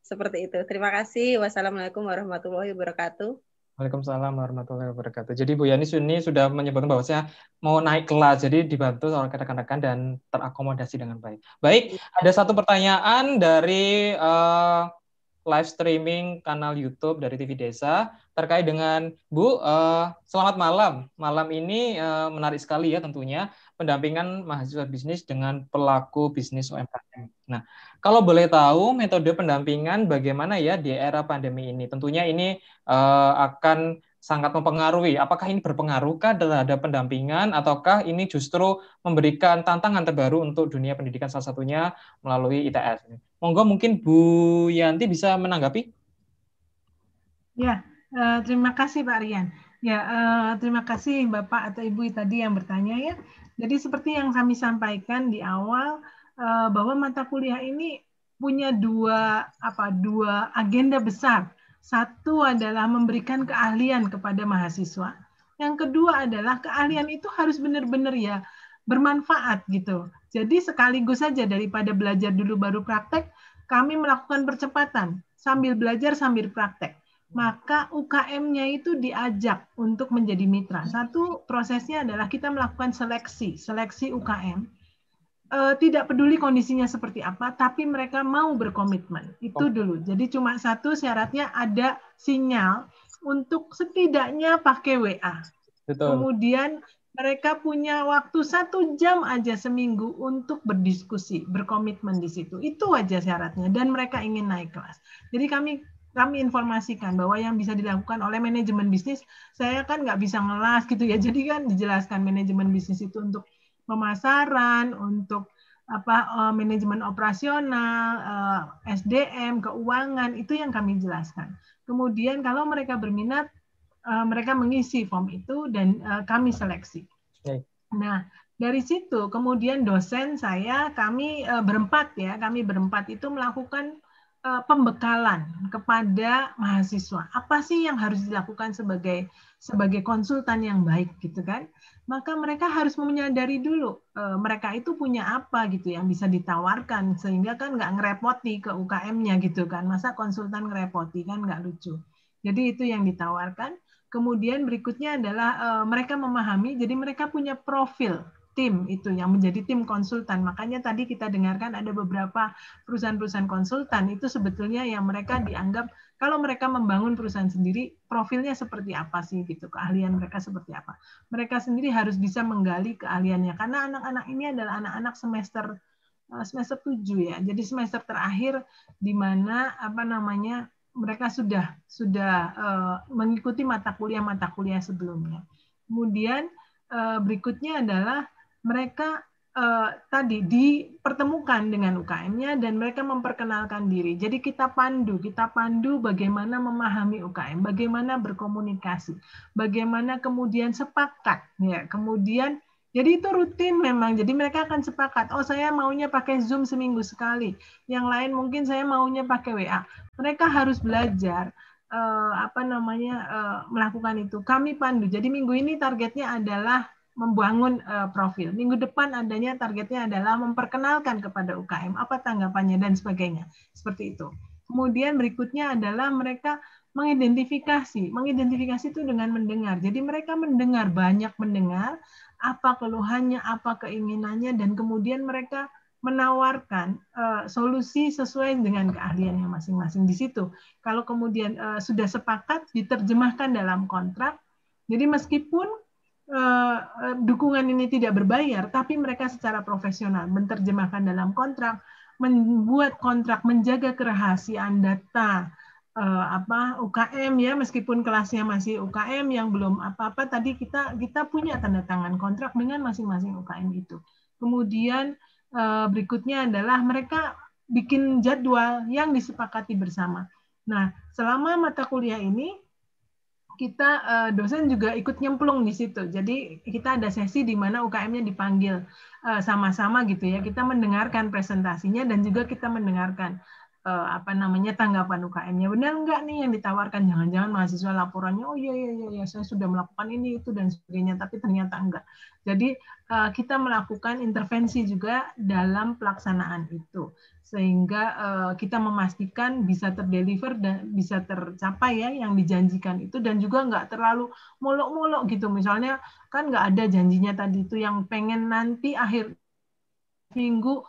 seperti itu. Terima kasih. Wassalamualaikum warahmatullahi wabarakatuh.
Waalaikumsalam warahmatullahi wabarakatuh. Jadi Bu Yani Suni sudah menyebutkan bahwa saya mau naik kelas, jadi dibantu oleh rekan-rekan dan terakomodasi dengan baik. Baik, ada satu pertanyaan dari uh, live streaming kanal YouTube dari TV Desa terkait dengan Bu. Uh, selamat malam. Malam ini uh, menarik sekali ya tentunya pendampingan mahasiswa bisnis dengan pelaku bisnis UMKM. Nah, kalau boleh tahu metode pendampingan bagaimana ya di era pandemi ini? Tentunya ini uh, akan sangat mempengaruhi. Apakah ini berpengaruhkah terhadap pendampingan ataukah ini justru memberikan tantangan terbaru untuk dunia pendidikan salah satunya melalui ITS? Monggo mungkin Bu Yanti bisa menanggapi.
Ya, uh, terima kasih Pak Rian. Ya, uh, terima kasih Bapak atau Ibu tadi yang bertanya ya. Jadi seperti yang kami sampaikan di awal eh, bahwa mata kuliah ini punya dua apa dua agenda besar. Satu adalah memberikan keahlian kepada mahasiswa. Yang kedua adalah keahlian itu harus benar-benar ya bermanfaat gitu. Jadi sekaligus saja daripada belajar dulu baru praktek, kami melakukan percepatan sambil belajar sambil praktek maka UKM-nya itu diajak untuk menjadi mitra. Satu prosesnya adalah kita melakukan seleksi, seleksi UKM. E, tidak peduli kondisinya seperti apa, tapi mereka mau berkomitmen. Itu dulu. Jadi cuma satu syaratnya ada sinyal untuk setidaknya pakai WA. Betul. Kemudian mereka punya waktu satu jam aja seminggu untuk berdiskusi, berkomitmen di situ. Itu aja syaratnya. Dan mereka ingin naik kelas. Jadi kami kami informasikan bahwa yang bisa dilakukan oleh manajemen bisnis, saya kan nggak bisa ngelas gitu ya. (laughs) Jadi kan dijelaskan manajemen bisnis itu untuk pemasaran, untuk apa uh, manajemen operasional, uh, eh, SDM, keuangan itu yang kami jelaskan. Kemudian kalau mereka berminat, uh, mereka mengisi form itu dan uh, kami seleksi. Okay. Nah dari situ kemudian dosen saya kami berempat ya, kami berempat itu melakukan Eh, pembekalan kepada mahasiswa. Apa sih yang harus dilakukan sebagai sebagai konsultan yang baik gitu kan? Maka mereka harus menyadari dulu eh, mereka itu punya apa gitu yang bisa ditawarkan sehingga kan nggak ngerepoti ke UKM-nya gitu kan. Masa konsultan ngerepoti kan nggak lucu. Jadi itu yang ditawarkan. Kemudian berikutnya adalah eh, mereka memahami, jadi mereka punya profil tim itu yang menjadi tim konsultan. Makanya tadi kita dengarkan ada beberapa perusahaan-perusahaan konsultan itu sebetulnya yang mereka dianggap kalau mereka membangun perusahaan sendiri profilnya seperti apa sih gitu, keahlian mereka seperti apa. Mereka sendiri harus bisa menggali keahliannya karena anak-anak ini adalah anak-anak semester eh, semester 7 ya. Jadi semester terakhir di mana apa namanya mereka sudah sudah uh, mengikuti mata kuliah mata kuliah sebelumnya. Kemudian uh, berikutnya adalah mereka uh, tadi dipertemukan dengan UKM-nya dan mereka memperkenalkan diri. Jadi kita pandu, kita pandu bagaimana memahami UKM, bagaimana berkomunikasi, bagaimana kemudian sepakat ya. Kemudian jadi itu rutin memang. Jadi mereka akan sepakat, oh saya maunya pakai Zoom seminggu sekali. Yang lain mungkin saya maunya pakai WA. Mereka harus belajar uh, apa namanya uh, melakukan itu. Kami pandu. Jadi minggu ini targetnya adalah membangun uh, profil. Minggu depan adanya targetnya adalah memperkenalkan kepada UKM apa tanggapannya dan sebagainya. Seperti itu. Kemudian berikutnya adalah mereka mengidentifikasi. Mengidentifikasi itu dengan mendengar. Jadi mereka mendengar, banyak mendengar apa keluhannya, apa keinginannya dan kemudian mereka menawarkan uh, solusi sesuai dengan keahliannya masing-masing di situ. Kalau kemudian uh, sudah sepakat diterjemahkan dalam kontrak, jadi meskipun uh, dukungan ini tidak berbayar, tapi mereka secara profesional menerjemahkan dalam kontrak, membuat kontrak menjaga kerahasiaan data uh, apa UKM ya meskipun kelasnya masih UKM yang belum apa-apa tadi kita kita punya tanda tangan kontrak dengan masing-masing UKM itu. Kemudian Eh, berikutnya adalah mereka bikin jadwal yang disepakati bersama. Nah, selama mata kuliah ini kita eh, dosen juga ikut nyemplung di situ. Jadi kita ada sesi di mana UKM-nya dipanggil eh, sama-sama gitu ya. Kita mendengarkan presentasinya dan juga kita mendengarkan apa namanya tanggapan UKM-nya. Benar enggak nih yang ditawarkan? Jangan-jangan mahasiswa laporannya, oh iya iya iya saya sudah melakukan ini itu dan sebagainya, tapi ternyata enggak. Jadi eh, kita melakukan intervensi juga dalam pelaksanaan itu. Sehingga eh, kita memastikan bisa terdeliver dan bisa tercapai ya yang dijanjikan itu dan juga nggak terlalu muluk-muluk gitu. Misalnya kan nggak ada janjinya tadi itu yang pengen nanti akhir minggu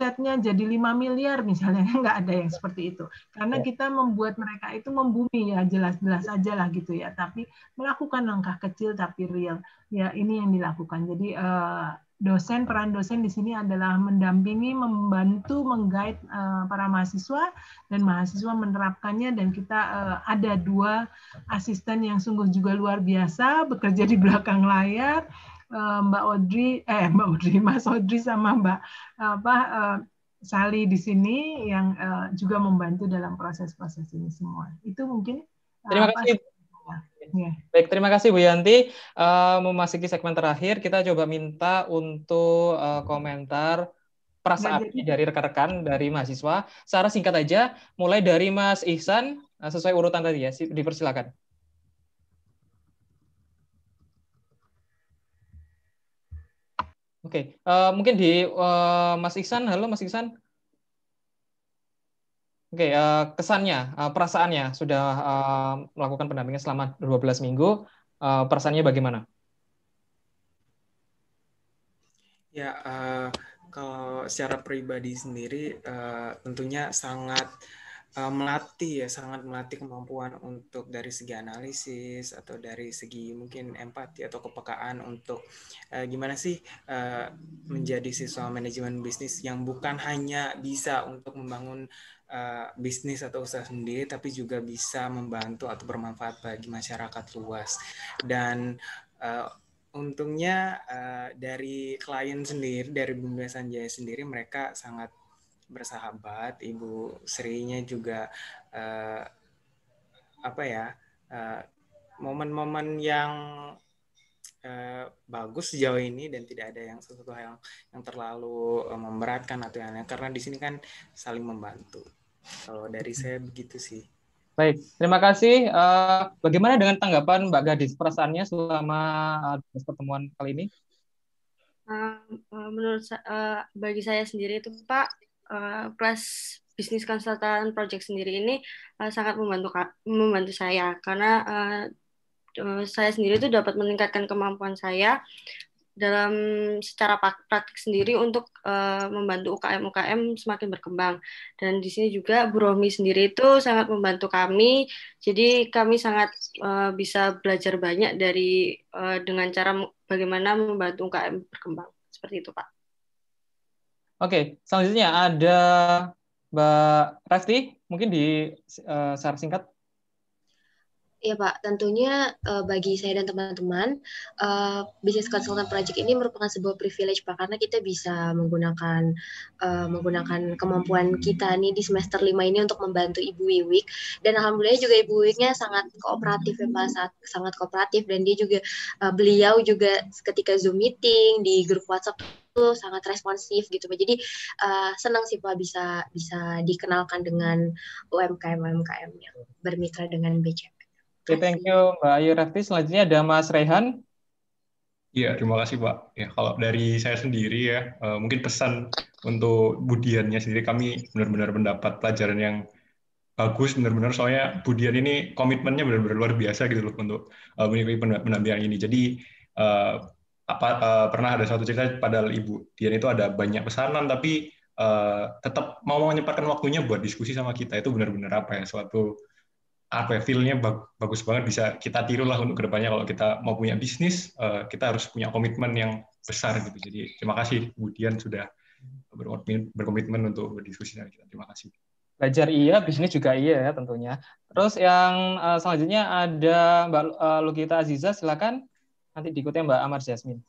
setnya jadi 5 miliar misalnya (laughs) nggak ada yang seperti itu. Karena ya. kita membuat mereka itu membumi ya jelas-jelas aja lah gitu ya. Tapi melakukan langkah kecil tapi real. Ya ini yang dilakukan. Jadi eh, dosen peran dosen di sini adalah mendampingi membantu menggait eh, para mahasiswa. Dan mahasiswa menerapkannya dan kita eh, ada dua asisten yang sungguh juga luar biasa bekerja di belakang layar Mbak Audrey, eh Mbak Audrey, (laughs) Mas Audrey sama Mbak apa uh, Sali di sini yang uh, juga membantu dalam proses-proses ini semua. Itu mungkin.
Terima apa, kasih. Ya. Baik, terima kasih Bu Yanti. Uh, memasuki segmen terakhir, kita coba minta untuk uh, komentar perasaan dari rekan-rekan dari mahasiswa. Secara singkat aja, mulai dari Mas Ihsan, sesuai urutan tadi ya, dipersilakan. Oke, okay. uh, eh, mungkin di uh, Mas Iksan, halo Mas Iksan. Oke, okay, uh, eh, kesannya, uh, perasaannya sudah uh, melakukan pendampingan selama 12 minggu, uh, perasaannya bagaimana?
Ya, uh, kalau secara pribadi sendiri, uh, tentunya sangat uh, melatih ya sangat melatih kemampuan untuk dari segi analisis atau dari segi mungkin empati atau kepekaan untuk uh, gimana sih uh, menjadi siswa manajemen bisnis yang bukan hanya bisa untuk membangun uh, bisnis atau usaha sendiri tapi juga bisa membantu atau bermanfaat bagi masyarakat luas. Dan uh, untungnya uh, dari klien sendiri dari Bumdes Sanjaya sendiri mereka sangat bersahabat, Ibu Sri-nya juga uh, apa ya momen momen-momen yang uh, bagus sejauh ini dan tidak ada yang sesuatu yang yang terlalu uh, memberatkan atau yang karena di sini kan saling membantu. Kalau dari saya begitu sih.
Baik, terima kasih. Uh, bagaimana dengan tanggapan Mbak Gadis perasaannya selama uh, pertemuan kali ini?
Uh, menurut uh, bagi saya sendiri itu Pak uh, kelas bisnis konsultan project sendiri ini uh, sangat membantu membantu saya karena uh, saya sendiri itu dapat meningkatkan kemampuan saya dalam secara praktik sendiri untuk uh, membantu UKM-UKM semakin berkembang. Dan di sini juga Bu Romi sendiri itu sangat membantu kami. Jadi kami sangat uh, bisa belajar banyak dari uh, dengan cara bagaimana membantu UKM berkembang. Seperti itu, Pak.
Oke, selanjutnya ada Mbak Rasti, mungkin di uh, secara singkat.
Ya Pak, tentunya uh, bagi saya dan teman-teman, uh, Business Consultant Project ini merupakan sebuah privilege Pak, karena kita bisa menggunakan uh, menggunakan kemampuan kita nih di semester 5 ini untuk membantu Ibu Wiwik. Dan Alhamdulillah juga Ibu Wiwiknya sangat kooperatif ya Pak, sangat, sangat kooperatif. Dan dia juga, uh, beliau juga ketika Zoom meeting, di grup WhatsApp itu sangat responsif gitu jadi uh, senang sih pak bisa bisa dikenalkan dengan UMKM UMKM yang bermitra dengan BCP.
Oke, okay, thank you Mbak Ayu Rafti. Selanjutnya ada Mas Rehan.
Iya, terima kasih Pak. Ya, kalau dari saya sendiri ya, uh, mungkin pesan untuk Budiannya sendiri, kami benar-benar mendapat pelajaran yang bagus, benar-benar soalnya Budian ini komitmennya benar-benar luar biasa gitu loh untuk uh, pendampingan ini. Jadi uh, apa uh, pernah ada satu cerita pada Ibu Dian itu ada banyak pesanan tapi uh, tetap mau menyempatkan waktunya buat diskusi sama kita. Itu benar-benar apa ya suatu apa ya feel-nya bagus banget bisa kita tiru lah untuk ke depannya kalau kita mau punya bisnis uh, kita harus punya komitmen yang besar gitu. Jadi terima kasih kemudian sudah berkomitmen untuk berdiskusi dengan kita. Terima kasih.
Belajar iya bisnis juga iya ya tentunya. Terus yang uh, selanjutnya ada Mbak uh, Lukita Aziza silakan Nanti diikuti Mbak Amar Jasmine.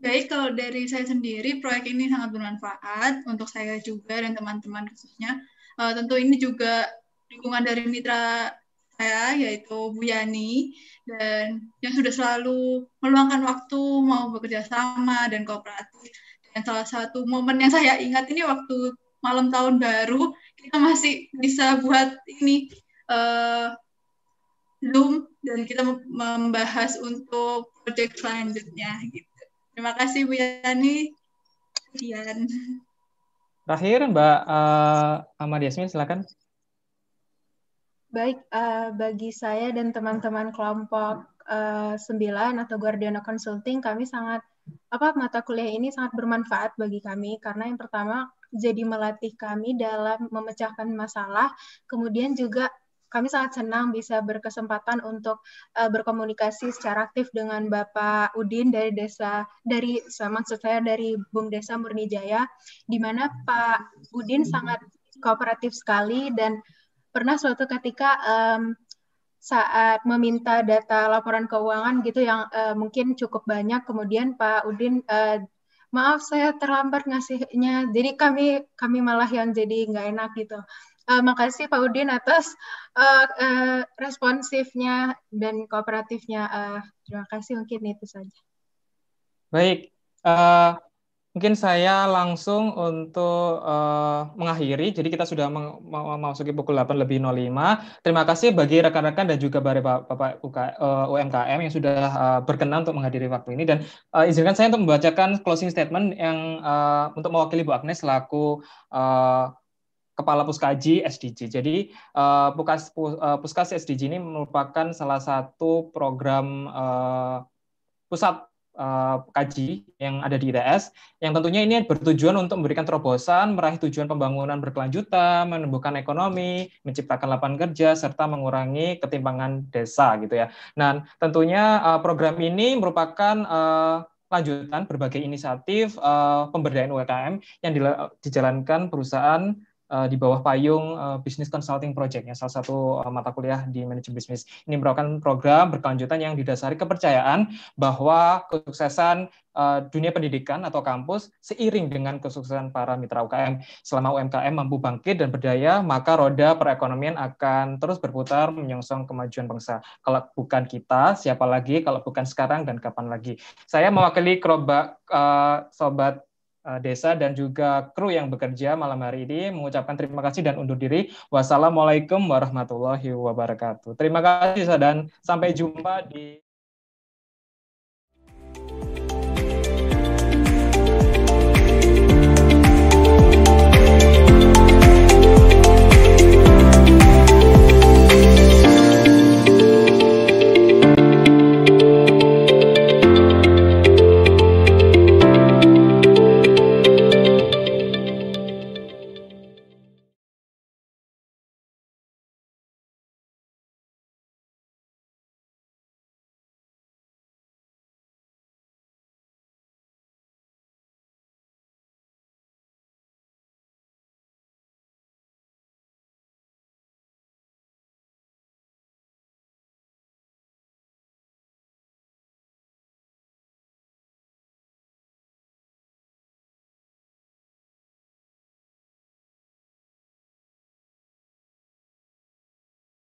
Baik, kalau dari saya sendiri, proyek ini sangat bermanfaat untuk saya juga dan teman-teman khususnya. Uh, tentu ini juga dukungan dari mitra saya, yaitu Bu Yani, dan yang sudah selalu meluangkan waktu mau bekerja sama dan kooperatif. Dan salah satu momen yang saya ingat ini waktu malam tahun baru, kita masih bisa buat ini uh, Zoom dan kita membahas untuk proyek selanjutnya gitu. Terima kasih Bu Yani. Sekian.
Terakhir Mbak uh, Ahmad Yasmin silakan.
Baik, uh, bagi saya dan teman-teman kelompok uh, 9 atau Guardiana Consulting, kami sangat apa mata kuliah ini sangat bermanfaat bagi kami karena yang pertama jadi melatih kami dalam memecahkan masalah, kemudian juga kami sangat senang bisa berkesempatan untuk uh, berkomunikasi secara aktif dengan Bapak Udin dari desa dari maksud saya dari Bum Desa Murni Jaya di mana Pak Udin sangat kooperatif sekali dan pernah suatu ketika um, saat meminta data laporan keuangan gitu yang uh, mungkin cukup banyak kemudian Pak Udin uh, maaf saya terlambat ngasihnya jadi kami kami malah yang jadi nggak enak gitu Uh, makasih Pak Udin atas uh, uh, responsifnya dan kooperatifnya. Uh, terima kasih mungkin itu saja.
Baik, uh, mungkin saya langsung untuk uh, mengakhiri. Jadi kita sudah memasuki pukul 8 lebih 05. Terima kasih bagi rekan-rekan dan juga bagi Bapak uh, UMKM yang sudah uh, berkenan untuk menghadiri waktu ini. Dan uh, izinkan saya untuk membacakan closing statement yang uh, untuk mewakili Bu Agnes selaku uh, Kepala Puskaji SDG. Jadi uh, uh, Puskas SDG ini merupakan salah satu program uh, pusat uh, kaji yang ada di ITS, yang tentunya ini bertujuan untuk memberikan terobosan, meraih tujuan pembangunan berkelanjutan, menumbuhkan ekonomi, menciptakan lapangan kerja, serta mengurangi ketimpangan desa gitu ya. Nah, tentunya uh, program ini merupakan uh, lanjutan berbagai inisiatif uh, pemberdayaan UMKM yang dijalankan perusahaan uh, di bawah payung uh, Business Consulting Project, yang salah satu uh, mata kuliah di manajemen bisnis. Ini merupakan program berkelanjutan yang didasari kepercayaan bahwa kesuksesan uh, dunia pendidikan atau kampus seiring dengan kesuksesan para mitra UKM. Selama UMKM mampu bangkit dan berdaya, maka roda perekonomian akan terus berputar menyongsong kemajuan bangsa. Kalau bukan kita, siapa lagi? Kalau bukan sekarang dan kapan lagi? Saya mewakili keroba uh, sobat Eh, desa dan juga kru yang bekerja malam hari ini mengucapkan terima kasih dan undur diri. Wassalamualaikum warahmatullahi wabarakatuh. Terima kasih dan sampai jumpa di